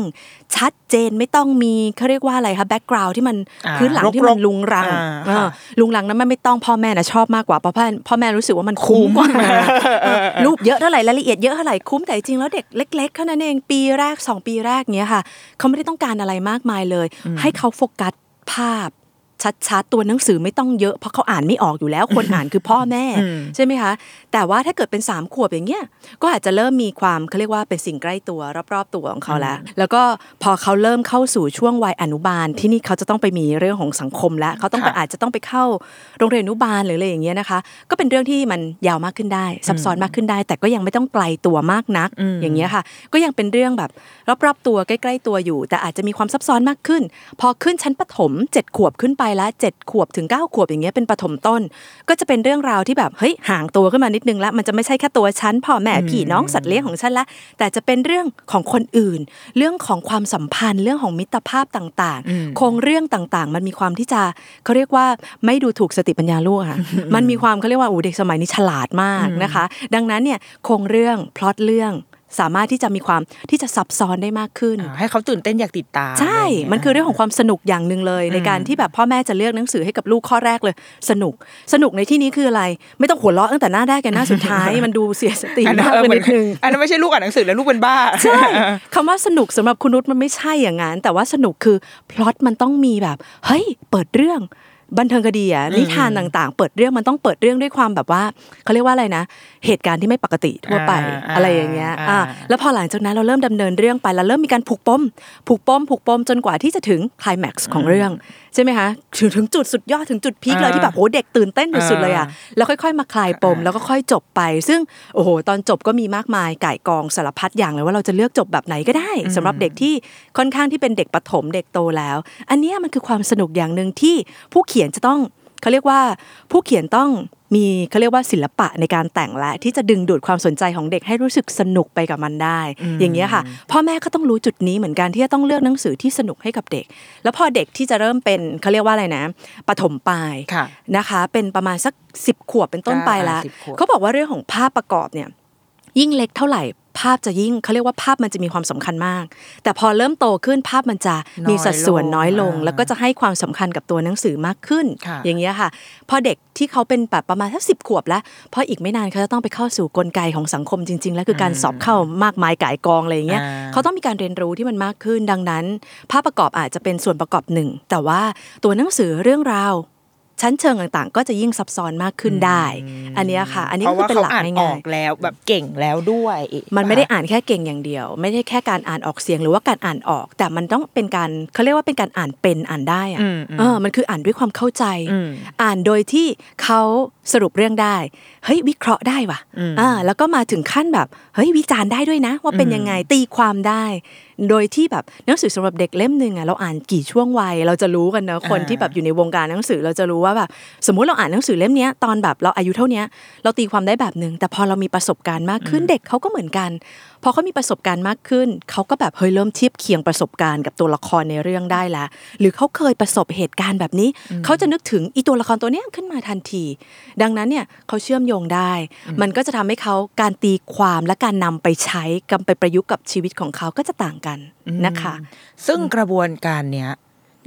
[SPEAKER 3] ชัดเจนไม่ต้องมีเขาเรียกว่าอะไรคะ background ที่มัน
[SPEAKER 2] อ่า
[SPEAKER 3] พื้นหลังที่มัน
[SPEAKER 2] รกๆ
[SPEAKER 3] ลุงรัง
[SPEAKER 2] อ่า
[SPEAKER 3] เออ
[SPEAKER 2] ค่ะ
[SPEAKER 3] ลุงรังนั้นมันไม่ต้องพ่อแม่นะชอบมากกว่าเพราะพ่อพ่อแม่รู้สึกว่ามันคุ้มกว่าเออรูปเยอะเท่าไหร่รายละเอียดเยอะเท่าไหร่คุ้มแต่จริงๆแล้วเด็กเล็กๆเท่านั้นเองปีแรกสองปีแรกเนี้ยค่ะ เขาไม่ได้ต้องการอะไรมากมายเลย ให้เขาโฟกัสภาพ ชัดๆตัวหนังสือไม่ต้องเยอะเพราะเขาอ่านไม่ออกอยู่แล้ว คนอ่านคือพ่อแม่
[SPEAKER 2] อืม
[SPEAKER 3] ใช่ไหมคะ แต่ว่าถ้าเกิดเป็น3ามขวบอย่างเงี้ยก็อาจจะเริ่มมีความเขาเรียกว่าเป็นสิ่งใกล้ตัวรอบๆตัวของเขาแล้ว แล้วก็พอเขาเริ่มเข้าสู่ช่วงวัยอนุบาลที่นี่เขาจะต้องไปมีเรื่องของสังคมแล้วเขาต้องไป
[SPEAKER 2] ค่ะ
[SPEAKER 3] อาจจะต้องไปเข้าโรงเรียนอนุบาลหรืออะไรอย่างเงี้ยนะคะ ก็เป็นเรื่องที่มันยาวมากขึ้นได้ซับซ้อนมากขึ้นได้ แต่ก็ยังไม่ต้องไกลตัวมากนัก
[SPEAKER 2] อืม
[SPEAKER 3] อย่างเงี้ยค่ะ ก็ยังเป็นเรื่องแบบรอบๆตัวใกล้ ๆตัวอยู่ แต่อาจจะมีความซับซ้อนมากขึ้น พอขึ้นชั้นประถม7ขวบขึ้นไปแล้ว7ขวบถึง 9 ขวบอย่างเงี้ยเป็นประถมต้น ก็จะเป็นเรื่องราวที่แบบเฮ้ยห่างตัวขึ้นมานิดนึงแล้วมันจะไม่ใช่แค่ตัวฉันพ่อแม่พี่น้องสัตว์เลี้ยงของฉันละแต่จะเป็นเรื่องของคนอื่น เรื่องของความสัมพันธ์เรื่องของมิตรภาพต่าง
[SPEAKER 2] อืม
[SPEAKER 3] ๆโครงเรื่องต่างๆ มันมีความที่จะเขาเรียกว่าไม่ดูถูกสติปัญญาลูกอะค่ะมันมีความเขาเรียกว่าอูเด็กสมัยนี้ฉลาดมากนะคะ ดังนั้นเนี่ยโครงเรื่องพล็อตเรื่อง สามารถที่จะมีความที่จะซับซ้อนได้มากขึ้น
[SPEAKER 2] อ่าให้เขาตื่นเต้นอยากติดตาม
[SPEAKER 3] ใช่ะ
[SPEAKER 2] ไรย่างงี้ย
[SPEAKER 3] มันคือเรื่องของความสนุกอย่างหนึ่งเลย ในการที่แบบพ่อแม่จะเลือกหนังสือให้กับลูกข้อแรกเลย สนุกสนุกในที่นี้คืออะไร ไม่ต้องหัวเราะตั้งแต่หน้าแรกกันหน้าสุดท้าย มันดูเสียสติ
[SPEAKER 2] อันนั้น
[SPEAKER 3] มากไป
[SPEAKER 2] เหมื
[SPEAKER 3] นิดนึง
[SPEAKER 2] อันนั้นไม่ใช่ลูกอ่านหนังสือแล้วลูกเป็นบ้า
[SPEAKER 3] ใช่คำว่าสนุกสำหรับคุณนุชมันไม่ใช่อย่างนั้นแต่ว่าสนุกคือพล็อตมันต้องมีแบบเฮ้ยเปิดเรื่อง บันเทิงคดีอะนิทานต่างๆ เปิดเรื่องมันต้องเปิดเรื่องด้วยความแบบว่าเขาเรียกว่าอะไรนะ เหตุการณ์ที่ไม่ปกติทั่วไป
[SPEAKER 2] อ่า
[SPEAKER 3] อะไรอย่างเงี้ย
[SPEAKER 2] อ่า
[SPEAKER 3] อ่าแล้วพอหลังจากนั้นเราเริ่มดำเนินเรื่องไปแล้วเริ่มมีการผูกปมผูกปมผูกปมจนกว่าที่จะถึงไคลแม็กซ์ของเรื่องใช่ไหมคะถึงถึงจุดสุดยอดถึงจุดพีคเลย
[SPEAKER 2] อ่า
[SPEAKER 3] ที่แบบโอ้เด็กตื่นเต้นสุดๆเลยอะแล้วค่อย ๆ มาคลายปมแล้วก็ค่อยจบไป ซึ่งโอ้โหตอนจบก็มีมากมายไก่กองสารพัดอย่างเลยว่าเราจะเลือกจบแบบไหนก็ได้สำหรับเด็กที่ค่อนข้างที่เป็นเด็กปฐมเด็กโตแล้ว อันเนี้ยมันคือความสนุกอย่างหนึ่งที่ผู้เขียนจะต้อง เขาเรียกว่าผู้เขียนต้องมีเขาเรียกว่าศิลปะในการแต่งและ ที่จะดึงดูดความสนใจของเด็กให้รู้สึกสนุกไปกับมันได้ อย่างเงี้ยค่ะพ่อแม่ก็ต้องรู้จุดนี้เหมือนกันที่จะต้องเลือกหนังสือที่สนุกให้กับเด็ก แล้วพอเด็กที่จะเริ่มเป็นเขาเรียกว่าอะไรนะปฐมปลาย
[SPEAKER 2] ค่ะ
[SPEAKER 3] นะคะ เป็นประมาณสักสิบขวบเป็นต้นไปแล้ว
[SPEAKER 2] อ่า10ขวบ
[SPEAKER 3] เขาบอกว่าเรื่องของภาพประกอบเนี่ยยิ่งเล็กเท่าไหร่ ภาพจะยิ่งเขาเรียกว่าภาพมันจะมีความสำคัญมาก แต่พอเริ่มโตขึ้นภาพมันจะมีสัดส่วนน้อยลง
[SPEAKER 2] อ่า
[SPEAKER 3] แล้วก็จะให้ความสำคัญกับตัวหนังสือมากขึ้น
[SPEAKER 2] ค่ะ
[SPEAKER 3] อย่างเงี้ยค่ะ พอเด็กที่เขาเป็นแบบประมาณสักสิบขวบแล้วเพราะอีกไม่นานเขาจะต้องไปเข้าสู่กลไกของสังคมจริง ๆ แล้วคือการสอบเข้ามากมายก่ายกองอะไรอย่างเงี้ย
[SPEAKER 2] อ่า
[SPEAKER 3] เขาต้องมีการเรียนรู้ที่มันมากขึ้นดังนั้น ภาพประกอบอาจจะเป็นส่วนประกอบหนึ่ง แต่ว่าตัวหนังสือเรื่องราว ชั้นเชิงต่างๆ ก็จะยิ่งซับซ้อนมากขึ้นได้ อันเนี้ยค่ะ อันนี้
[SPEAKER 2] เพราะ
[SPEAKER 3] ก็คือ
[SPEAKER 2] ว่า
[SPEAKER 3] เป็น
[SPEAKER 2] เขา
[SPEAKER 3] หลัก
[SPEAKER 2] อ่านอ
[SPEAKER 3] ง่า
[SPEAKER 2] อยกแล้วแบบเก่งแล้วด้วย
[SPEAKER 3] ๆมันไม่ได้อ่านแค่เก่งอย่างเดียว ไม่ได้แค่การอ่านออกเสียงหรือว่าการอ่านออก แต่มันต้องเป็นการเขาเรียกว่าเป็นการอ่านเป็นอ่านได้อะ
[SPEAKER 2] อืมอืม
[SPEAKER 3] เออมันคืออ่านด้วยความเข้าใจ
[SPEAKER 2] อืม
[SPEAKER 3] อ่านโดยที่เขา สรุปเรื่องได้ เฮ้ยวิเคราะห์ได้ว่ะ
[SPEAKER 2] อืม
[SPEAKER 3] อ่าแล้วก็มาถึงขั้นแบบเฮ้ยวิจารณ์ได้ด้วยนะ ว่าเป็นยังไงตีความได้ โดยที่แบบหนังสือสำหรับเด็กเล่มหนึ่งอะเราอ่านกี่ช่วงวัยเราจะรู้กันเนอะคน
[SPEAKER 2] อ่า
[SPEAKER 3] ที่แบบอยู่ในวงการหนังสือเราจะรู้ว่าแบบสมมุติเราอ่านหนังสือเล่มเนี้ยตอนแบบเราอายุเท่าเนี้ยเราตีความได้แบบหนึ่งแต่พอเรามีประสบการณ์มากขึ้นเด็กเขาก็เหมือนกันพอเขามีประสบการณ์มากขึ้น เขาก็แบบเฮ้ยเริ่มเทียบเคียงประสบการณ์กับตัวละครในเรื่องได้แล้วหรือเขาเคยประสบเหตุการณ์แบบนี้ เขาจะนึกถึงอีตัวละครตัวเนี้ยขึ้นมาทันที ดังนั้นเนี่ยเขาเชื่อมโยงได้ มันก็จะทำให้เขาการตีความและการนำไปใช้กำไปประยุกต์กับชีวิตของเขาก็จะต่างกันนะคะ
[SPEAKER 2] ซึ่งกระบวนการเนี้ย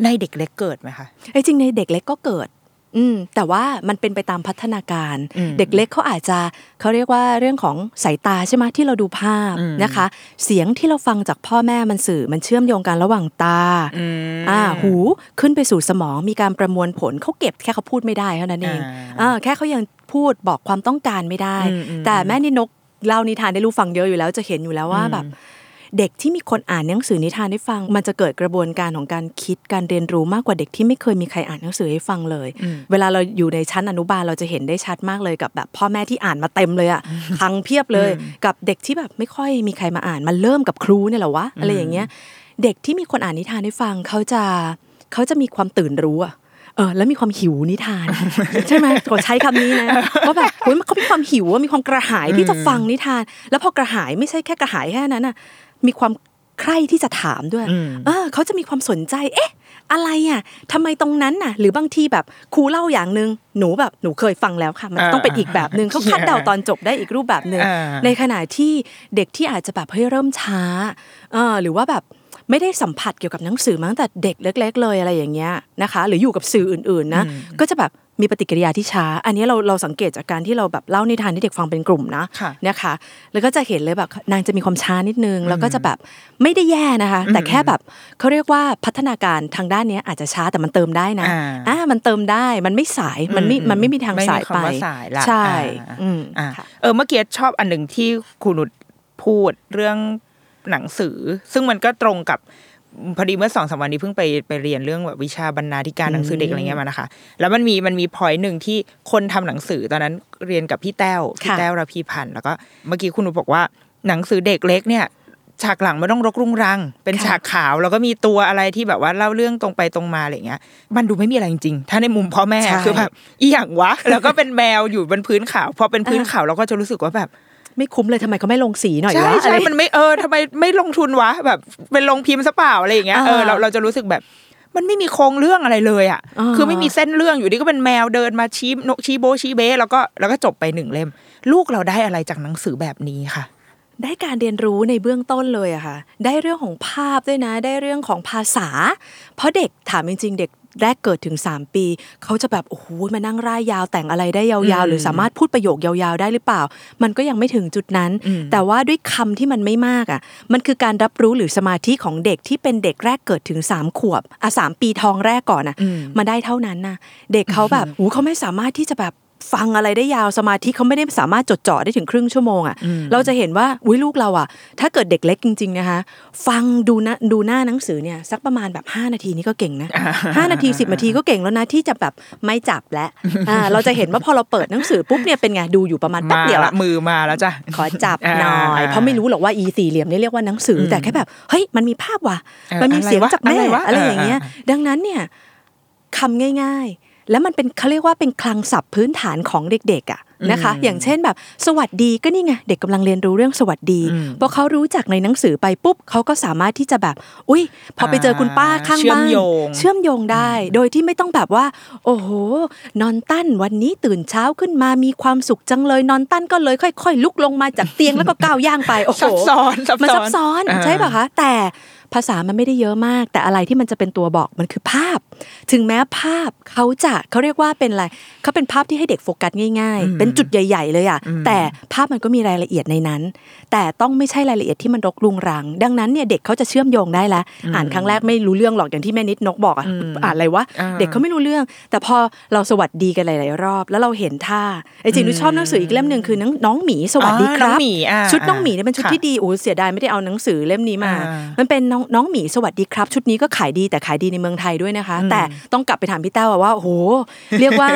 [SPEAKER 2] ในเด็กเล็กเกิดไหมคะ
[SPEAKER 3] ไอ้จริงในเด็กเล็กก็เกิด อืมแต่ว่ามันเป็นไปตามพัฒนาการ
[SPEAKER 2] อืม
[SPEAKER 3] เด็กเล็กเขาอาจจะเขาเรียกว่าเรื่องของสายตาใช่ไหมที่เราดูภาพ
[SPEAKER 2] อืม
[SPEAKER 3] นะคะ เสียงที่เราฟังจากพ่อแม่มันสื่อมันเชื่อมโยงกันระหว่างตา
[SPEAKER 2] อืม
[SPEAKER 3] อ่าหูขึ้นไปสู่สมองมีการประมวลผลเขาเก็บแค่เขาพูดไม่ได้เท่านั้นเอง
[SPEAKER 2] อ่า
[SPEAKER 3] อ่าแค่เขายังพูดบอกความต้องการไม่ได้
[SPEAKER 2] อืมอืม
[SPEAKER 3] แต่แม่นินกเล่านิทานได้รู้ฟังเยอะอยู่แล้วจะเห็นอยู่แล้วว่า
[SPEAKER 2] อืม
[SPEAKER 3] แบบ เด็กที่มีคนอ่านหนังสือนิทานให้ฟัง มันจะเกิดกระบวนการของการคิดการเรียนรู้มากกว่าเด็กที่ไม่เคยมีใครอ่านหนังสือให้ฟังเลย
[SPEAKER 2] อืม
[SPEAKER 3] เวลาเราอยู่ในชั้นอนุบาลเราจะเห็นได้ชัดมากเลยกับแบบพ่อแม่ที่อ่านมาเต็มเลยอะคลังเพียบเลย กับเด็กที่แบบไม่ค่อยมีใครมาอ่านมันเริ่มกับครูเนี่ยแหละวะอะไรอย่างเงี้ย เด็กที่มีคนอ่านนิทานให้ฟังเขาจะเขาจะมีความตื่นรู้อะเออแล้วมีความหิวนิทาน ใช่ไหมขอใช้คำนี้นะว่าแบบเฮ้ยเขามีความหิวอะมีความกระหายที่จะฟังนิทาน แล้วพอกระหายไม่ใช่แค่กระหายแค่นั้นน่ะ มีความใคร่ที่จะถามด้วย
[SPEAKER 2] อืม
[SPEAKER 3] เออเขาจะมีความสนใจ เอ๊ะ อะไรอะทำไมตรงนั้นน่ะ หรือบางทีแบบครูเล่าอย่างหนึ่งหนูแบบหนูเคยฟังแล้วค่ะ มัน
[SPEAKER 2] อ่า
[SPEAKER 3] ต้องเป็นอีกแบบหนึ่งเขาคาดเดาตอนจบได้อีกรูปแบบหนึ่ง
[SPEAKER 2] อ่า
[SPEAKER 3] ในขณะที่เด็กที่อาจจะแบบเฮ้ยเริ่มช้าเออหรือว่าแบบ ไม่ได้สัมผัสเกี่ยวกับหนังสือมาตั้งแต่เด็กเล็ก ๆ เลยอะไรอย่างเงี้ยนะคะ หรืออยู่กับสื่ออื่นๆนะก็จะแบบมีปฏิกิริยาที่ช้า อันนี้เราเราสังเกตจากการที่เราแบบเล่านิทานที่เด็กฟังเป็นกลุ่มนะ
[SPEAKER 2] ค่ะ
[SPEAKER 3] นะคะ แล้วก็จะเห็นเลยแบบนางจะมีความช้านิดนึง แล้วก็จะแบบไม่ได้แย่นะคะ แต่แค่แบบเขาเรียกว่าพัฒนาการทางด้านเนี้ยอาจจะช้าแต่มันเติมได้นะ
[SPEAKER 2] อ่า
[SPEAKER 3] อ่ามันเติมได้มันไม่สายมันไม่
[SPEAKER 2] อืม
[SPEAKER 3] มันไม่มีทาง
[SPEAKER 2] ไม่มี
[SPEAKER 3] สายไป
[SPEAKER 2] คำว่าสายละ
[SPEAKER 3] ใช่
[SPEAKER 2] อ่า
[SPEAKER 3] อืม
[SPEAKER 2] อ่า
[SPEAKER 3] ค่ะ
[SPEAKER 2] เออเมื่อกี้ชอบอันหนึ่งที่ครูนุชพูดเรื่อง หนังสือ ซึ่งมันก็ตรงกับพอดีเมื่อสองสามวันนี้เพิ่งไปไปเรียนเรื่องแบบวิชาบรรณาธิการหนังสือเด็กอะไรเงี้ยมานะคะ แล้วมันมีมันมีพอยต์หนึ่งที่คนทำหนังสือตอนนั้นเรียนกับพี่แต้วพี่
[SPEAKER 3] ค่ะ
[SPEAKER 2] แต้วระพีพันธ์แล้วก็เมื่อกี้คุณนุชบอกว่าหนังสือเด็กเล็กเนี่ยฉากหลังไม่ต้องรกรุงรัง เป็นฉากขาว แล้วก็มีตัวอะไรที่แบบว่าเล่าเรื่องตรงไปตรงมาอะไรเงี้ย มันดูไม่มีอะไรจริงๆ ถ้าในมุมพ่อแม่
[SPEAKER 3] ใช่
[SPEAKER 2] คือแบบอีหยังวะ แล้วก็เป็นแมวอยู่บนพื้นขาว พอเป็นพื้นขาวเราก็จะรู้สึกว่าแบบ
[SPEAKER 3] ไม่คุ้มเลยทำไมเขาไม่ลงสีหน่อย
[SPEAKER 2] ใช่
[SPEAKER 3] วะ
[SPEAKER 2] ใช่
[SPEAKER 3] อะไร
[SPEAKER 2] มันไม่เออทำไมไม่ลงทุนวะ แบบเป็นลงพิมพ์ซะเปล่าอะไรอย่างเงี้ย
[SPEAKER 3] อ่า
[SPEAKER 2] เออเราเราจะรู้สึกแบบมันไม่มีโครงเรื่องอะไรเลยอะ
[SPEAKER 3] อ่า
[SPEAKER 2] คือไม่มีเส้นเรื่องอยู่ดีก็เป็นแมวเดินมาชี้นกชี้โบะชี้เบ้แล้วก็แล้วก็จบไปหนึ่งเล่ม ลูกเราได้อะไรจากหนังสือแบบนี้ค่ะ
[SPEAKER 3] ได้การเรียนรู้ในเบื้องต้นเลยอะค่ะ ได้เรื่องของภาพด้วยนะ ได้เรื่องของภาษา เพราะเด็กถามจริงๆเด็ก แรกเกิดถึง 3 ปี เขาจะแบบโอ้โหมานั่งร่ายยาวแต่งอะไรได้ยาวๆ หรือสามารถพูดประโยคยาวๆ ได้หรือเปล่า มันก็ยังไม่ถึงจุดนั้น แต่ว่าด้วยคำที่มันไม่มากอะมันคือการรับรู้หรือสมาธิของเด็กที่เป็นเด็กแรกเกิดถึง 3 ขวบอะสามปีทองแรกก่อนอะมาได้เท่านั้นนะเด็กเขาแบบโอ้โหเขาไม่สามารถที่จะแบบ ฟังอะไรได้ยาวสมาธิเขาไม่ได้สามารถจดจ่อได้ถึงครึ่งชั่วโมงอะเราจะเห็นว่าอุ้ยลูกเราอะ ถ้าเกิดเด็กเล็กจริง ๆนะคะ ฟังดูนะดูหน้าหนังสือเนี่ยสักประมาณแบบ 5 นาทีนี่ก็เก่งนะ5นาที 10 นาทีก็เก่งแล้วนะที่จะแบบไม่จับแล้วอ่าเราจะเห็นว่าพอเราเปิดหนังสือปุ๊บเนี่ยเป็นไงดูอยู่ประมาณแป๊บ
[SPEAKER 2] มา
[SPEAKER 3] เดียว
[SPEAKER 2] ละ
[SPEAKER 3] อะ
[SPEAKER 2] มือมาแล้วจ้ะ
[SPEAKER 3] ขอจับ
[SPEAKER 2] อ่า
[SPEAKER 3] หน่อยเพราะไม่รู้หรอกว่าอีสี่เหลี่ยมนี่เรียกว่าหนังสืออแต่แค่แบบเฮ้ยมันมีภาพว่ะ
[SPEAKER 2] เออ
[SPEAKER 3] มันมีเสียง
[SPEAKER 2] อะไรวะ
[SPEAKER 3] จากแม่
[SPEAKER 2] อะไรวะ
[SPEAKER 3] อะไรอย่างเงี้ย
[SPEAKER 2] เออเออ
[SPEAKER 3] ดังนั้นเนี่ยคำง่าย ๆ แล้วมันเป็นเขาเรียกว่าเป็นคลังศัพท์พื้นฐานของเด็กๆอะนะคะ อย่างเช่นแบบ สวัสดีก็นี่ไงเด็กกำลังเรียนรู้เรื่องสวัสดีพอเขารู้จากในหนังสือไปปุ๊บเขาก็สามารถที่จะแบบ อุ้ยพอไปเจอคุณป้าข้าง
[SPEAKER 2] เชื่อม
[SPEAKER 3] บ้าน
[SPEAKER 2] โยง
[SPEAKER 3] เชื่อมโยงได้ โดยที่ไม่ต้องแบบว่า โอ้โห นอนตั้นวันนี้ตื่นเช้าขึ้นมามีความสุขจังเลยนอนตั้นก็เลยค่อย ๆ ลุกลงมาจากเตียงแล้วก็ก้าวย่างไปโอ้โห
[SPEAKER 2] ซับซ้อนซับ
[SPEAKER 3] มัน
[SPEAKER 2] ซ้
[SPEAKER 3] ซั
[SPEAKER 2] อน
[SPEAKER 3] บซ้อน
[SPEAKER 2] อ่า
[SPEAKER 3] ใช่ป่ะคะแต่ ภาษามันไม่ได้เยอะมาก แต่อะไรที่มันจะเป็นตัวบอกมันคือภาพ ถึงแม้ภาพเขาจะเขาเรียกว่าเป็นอะไรเขาเป็นภาพที่ให้เด็กโฟกัสง่าย ๆ เป็นจุดใหญ่ ๆ เลยอะแต่ภาพมันก็มีรายละเอียดในนั้น แต่ต้องไม่ใช่รายละเอียดที่มันรกรุงรัง ดังนั้นเนี่ยเด็กเขาจะเชื่อมโยงได้แล้วอ่านครั้งแรกไม่รู้เรื่องหรอกอย่างที่แม่นิดนกบอกอะอ่านอะไรวะ
[SPEAKER 2] อ่า
[SPEAKER 3] เด็กเขาไม่รู้เรื่อง แต่พอเราสวัสดีกันหลายๆรอบ แล้วเราเห็นท่าไอ้จริงหนูชอบหนังสืออีกเล่มหนึ่งคือน้องน้องหมีสวัสดีค
[SPEAKER 2] อ๋อน้
[SPEAKER 3] รั
[SPEAKER 2] อง
[SPEAKER 3] บ
[SPEAKER 2] หมีอ่า
[SPEAKER 3] ชุดน้องหมีเนี่ยเป็นชุด
[SPEAKER 2] ค่ะ
[SPEAKER 3] ที่ดีโอ้เสียดายไม่ได้เอาหนังสือเล่มนี้มา
[SPEAKER 2] อ่า
[SPEAKER 3] มันเป็นน้องน้องหมีสวัสดีครับ ชุดนี้ก็ขายดีแต่ขายดีในเมืองไทยด้วยนะคะ แต่ต้องกลับไปถามพี่แต้วอะว่าโอ้โหเรียกว่า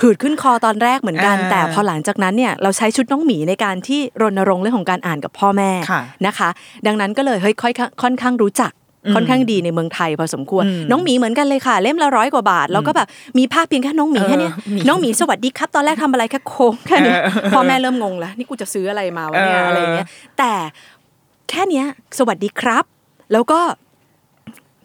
[SPEAKER 3] หืดขึ้นคอตอนแรกเหมือนกัน
[SPEAKER 2] อ่า
[SPEAKER 3] แต่พอหลังจากนั้นเนี่ยเราใช้ชุดน้องหมีในการที่รณรงค์เรื่องของการอ่านกับพ่อแม่
[SPEAKER 2] ค่ะ
[SPEAKER 3] นะคะ ดังนั้นก็เลยเฮ้ยค่อยค่อนข้างรู้จักค่อนข้างดีในเมืองไทยพอสมควร น้องหมีเหมือนกันเลยค่ะ เล่มละร้อยกว่าบาท แล้วก็แบบมีภาพเพียงแค่น้องหมีแค่เนี้ย
[SPEAKER 2] เออหมี
[SPEAKER 3] น้องหมีสวัสดีครับ ตอนแรกทำอะไรแค่โค้งแค่นี้
[SPEAKER 2] เออ
[SPEAKER 3] พ่อแม่เริ่มงงแล้วนี่กูจะซื้ออะไรมาวะเนี่ย
[SPEAKER 2] เอออ
[SPEAKER 3] อะไรอย่างเงี้ยแต่แค่เนี้ยสวัสดีครับ แล้วก็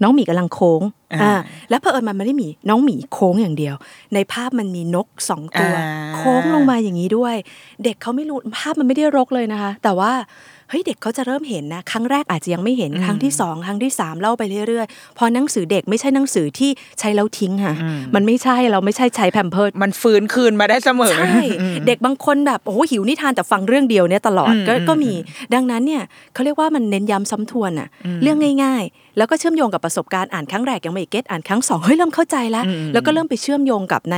[SPEAKER 3] น้องหมีกำลังโค้ง
[SPEAKER 2] อ่า
[SPEAKER 3] อ่าแล้วเผอิญมันไม่ได้หมีน้องหมีโค้งอย่างเดียว ในภาพมันมีนกสองตัว
[SPEAKER 2] อ่า
[SPEAKER 3] โค้งลงมาอย่างนี้ด้วย เด็กเขาไม่รู้ภาพมันไม่ได้รกเลยนะคะ แต่ว่าเฮ้ยเด็กเขาจะเริ่มเห็นนะ ครั้งแรกอาจจะยังไม่เห็นครั้งที่สองครั้งที่สามเล่าไปเรื่อยๆ พอหนังสือเด็กไม่ใช่หนังสือที่ใช้แล้วทิ้งค่ะ มันไม่ใช่เราไม่ใช่ใช้แพมเพิร์ด
[SPEAKER 2] มันฟื้นคืนมาได้เสมอ
[SPEAKER 3] ใช่เด็กบางคนแบบโอ้โหหิวนิทานแต่ฟังเรื่องเดียวเนี่ยตลอดก็ก็มี ดังนั้นเนี่ยเขาเรียกว่ามันเน้นย้ำซ้ำทวนอะเรื่องง่าย ๆ แล้วก็เชื่อมโยงกับประสบการณ์อ่านครั้งแรกยังไม่เก็ตอ่านครั้งสองเฮ้ยเริ่มเข้าใจแล้ว แล้วก็เริ่มไปเชื่อมโยงกับใน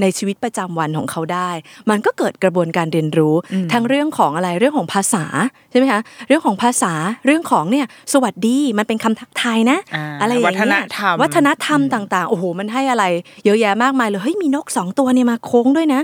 [SPEAKER 3] ในชีวิตประจำวันของเขาได้ มันก็เกิดกระบวนการเรียนรู้ทั้งเรื่องของอะไรเรื่องของภาษาใช่ไหมคะเรื่องของภาษาเรื่องของเนี่ยสวัสดีมันเป็นคำทักทายนะ
[SPEAKER 2] อ่า
[SPEAKER 3] อะไรอย่างเงี้ย
[SPEAKER 2] วัฒนธรรม
[SPEAKER 3] วัฒนธรรมต่างๆโอ้โหมันให้อะไร เยอะแยะมากมายเลยเฮ้ยมีนกสองตัวเนี่ยมาโค้งด้วยนะ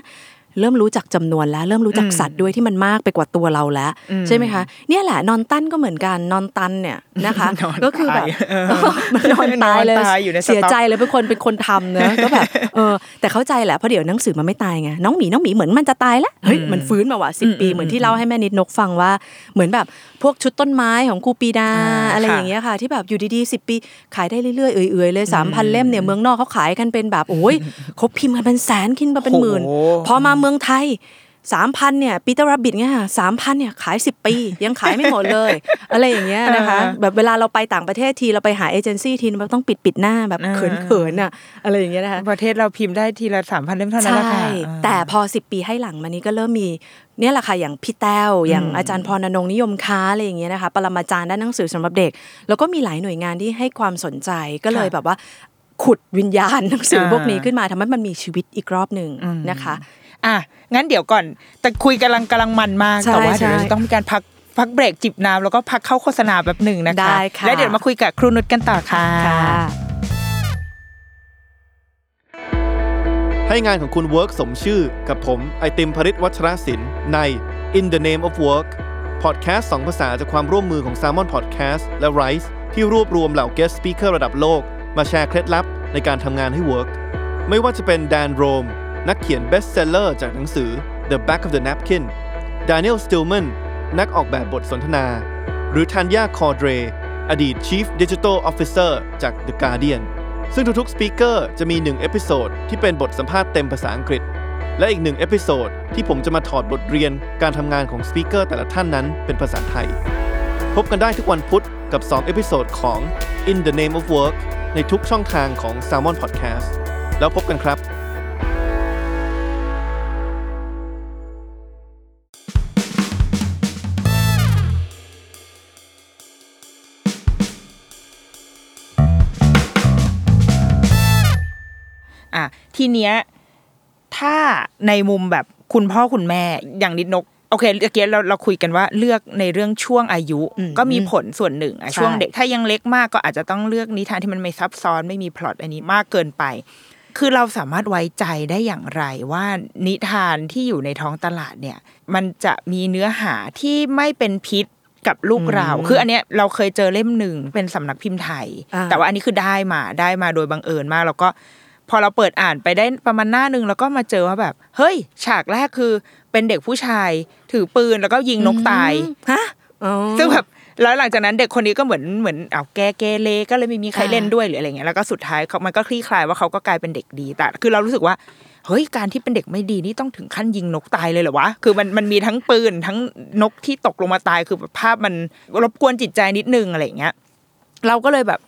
[SPEAKER 3] เริ่มรู้จักจำนวนแล้ว เริ่มรู้จักสัตว์ด้วยที่มันมากไปกว่าตัวเราแล้วใช่ไหมคะเนี่ยแหละนอนตั้นก็เหมือนกันนอนตันเนี่ยนะคะ
[SPEAKER 2] นอน
[SPEAKER 3] ก็คือแบบ
[SPEAKER 2] ตายเออ
[SPEAKER 3] มันนอนตายเลย
[SPEAKER 2] นอนตายอยู่ในสต็อก
[SPEAKER 3] เสียใจเลยเป็นคนเป็นคนทำเนอะก็แบบเออแต่เข้าใจแหละเพราะเดี๋ยวหนังสือมันไม่ตายไงน้องหมีน้องหมีเหมือนมันจะตายแล้วเฮ้ยมันฟื้นมาว่ะสิปีเหมือนที่เล่าให้แม่นิดนกฟังว่า เหมือนแบบพวกชุดต้นไม้ของครูปีดา
[SPEAKER 2] อ่า
[SPEAKER 3] อะไร
[SPEAKER 2] ค่ะ
[SPEAKER 3] อย่างเงี้ยค่ะ ที่แบบอยู่ดีๆสิปี ขายได้เรื่อยๆเอื่อยๆเลยสามพันเล่มเนี่ยเมืองนอกเขาขายกันเป็นแบบโอ้ยเขาพิมพ์กันเป็นแสนคินมาเป็นหมื่น
[SPEAKER 2] โอ้โห
[SPEAKER 3] พอมาเมืองไทยสามพันเนี่ยปีเตอร์รับบิทเนี่ยสามพันเนี่ยขายสิบปี ยังขายไม่หมดเลย อะไรอย่างเงี้ยนะคะ
[SPEAKER 2] เออ
[SPEAKER 3] แบบเวลาเราไปต่างประเทศทีเราไปหาเอเจนซี่ทีเราต้องปิดปิดหน้าแบบ
[SPEAKER 2] เออ
[SPEAKER 3] เขินเขินๆอะอะไรอย่างเงี้ยนะคะ
[SPEAKER 2] ประเทศเราพิมพ์ได้ทีละสามพันเล่มเท่านั้น
[SPEAKER 3] ใช่
[SPEAKER 2] แหละค่ะ
[SPEAKER 3] แต่พอสิบปีให้หลังมานี้ก็เริ่มมีเนี่ยแหละค่ะอย่างพี่แต้วอย่างอาจารย์พรณนงค์นิยมค้าอะไรอย่างเงี้ยนะคะปรมาจารย์ด้านหนังสือสำหรับเด็ก แล้วก็มีหลายหน่วยงานที่ให้ความสนใจก็เลยแบบว่าขุดวิญญาณหนังสือพวกนี้ขึ้นมาทำให้มันมีชีวิตอีกรอบหนึ่งนะคะ
[SPEAKER 2] อะงั้นเดี๋ยวก่อน แต่คุยกำลังกำลังมันมาก
[SPEAKER 3] ใช่
[SPEAKER 2] แต่ว่าเดี๋ยว
[SPEAKER 3] ใช่
[SPEAKER 2] เราจะต้องมีการพักพักเบรกจิบน้ำแล้วก็พักเข้าโฆษณาแบบหนึ่งนะคะ
[SPEAKER 3] ได้ค่ะ
[SPEAKER 2] แล้วเดี๋ยวมาคุยกับครูนุชกันต่อค่ะ
[SPEAKER 3] ค่ะ
[SPEAKER 1] ให้งานของคุณ Work สมชื่อกับผมไอติมภริศวัชรศิลป์ใน In the Name of Work พอดแคสต์สองภาษาจากความร่วมมือของ Salmon Podcast และ Rise ที่รวบรวมเหล่า Guest Speaker ระดับโลก มาแชร์เคล็ดลับในการทำงานให้ Work ไม่ว่าจะเป็น Dan Roam นักเขียน Bestseller จากหนังสือ The Back of the Napkin Daniel Stillman นักออกแบบบทสนทนา หรือ Tanya Cordrey อดีต Chief Digital Officer จาก The Guardian ซึ่งทุกๆ speaker จะมี 1 episode ที่เป็นบทสัมภาษณ์เต็มภาษาอังกฤษ และอีกหนึ่ง episode ที่ผมจะมาถอดบทเรียนการทำงานของ speaker แต่ละท่านนั้นเป็นภาษาไทย พบกันได้ทุกวันพุธกับ 2 episode ของ In the Name of Work ในทุกช่องทางของ Salmon Podcast แล้วพบกันครับ
[SPEAKER 2] ทีเนี้ยถ้าในมุมแบบคุณพ่อคุณแม่อย่างนิดนกโอเคเมื่อกี้เราเราคุยกันว่าเลือกในเรื่องช่วงอายุ
[SPEAKER 3] อืม
[SPEAKER 2] ก็มีผลส่วนหนึ่งอะ
[SPEAKER 3] ใช่
[SPEAKER 2] ช่วงเด็กถ้ายังเล็กมากก็อาจจะต้องเลือกนิทานที่มันไม่ซับซ้อนไม่มีพล็อตอันนี้มากเกินไป คือเราสามารถไว้ใจได้อย่างไรว่านิทานที่อยู่ในท้องตลาดเนี่ย มันจะมีเนื้อหาที่ไม่เป็นพิษกับลูกเรา คืออันเนี้ยเราเคยเจอเล่มหนึ่งเป็นสำนักพิมพ์ไทย
[SPEAKER 3] อ่า
[SPEAKER 2] แต่ว่าอันนี้คือได้มาได้มาโดยบังเอิญมากแล้วก็ พอเราเปิดอ่านไปได้ประมาณหน้าหนึ่งแล้วก็มาเจอว่าแบบ เฮ้ย ฉากแรกคือเป็นเด็กผู้ชาย ถือปืนแล้วก็ยิงนกตาย
[SPEAKER 3] ฮะอ๋อ
[SPEAKER 2] ซึ่งแบบแล้วหลังจากนั้นเด็กคนนี้ก็เหมือนเหมือนเอาแกเกเรก็เลยไม่มีใคร
[SPEAKER 3] อ่า
[SPEAKER 2] เล่นด้วยหรืออะไรเงี้ยแล้วก็สุดท้ายเขามันก็คลี่คลายว่าเขาก็กลายเป็นเด็กดีแต่คือเรารู้สึกว่าเฮ้ยการที่เป็นเด็กไม่ดีนี่ต้องถึงขั้นยิงนกตายเลยเหรอวะ คือมันมันมีทั้งปืนทั้งนกที่ตกลงมาตายคือแบบภาพมันรบกวนจิตใจนิดนึงอะไรเงี้ย เราก็เลยแบบ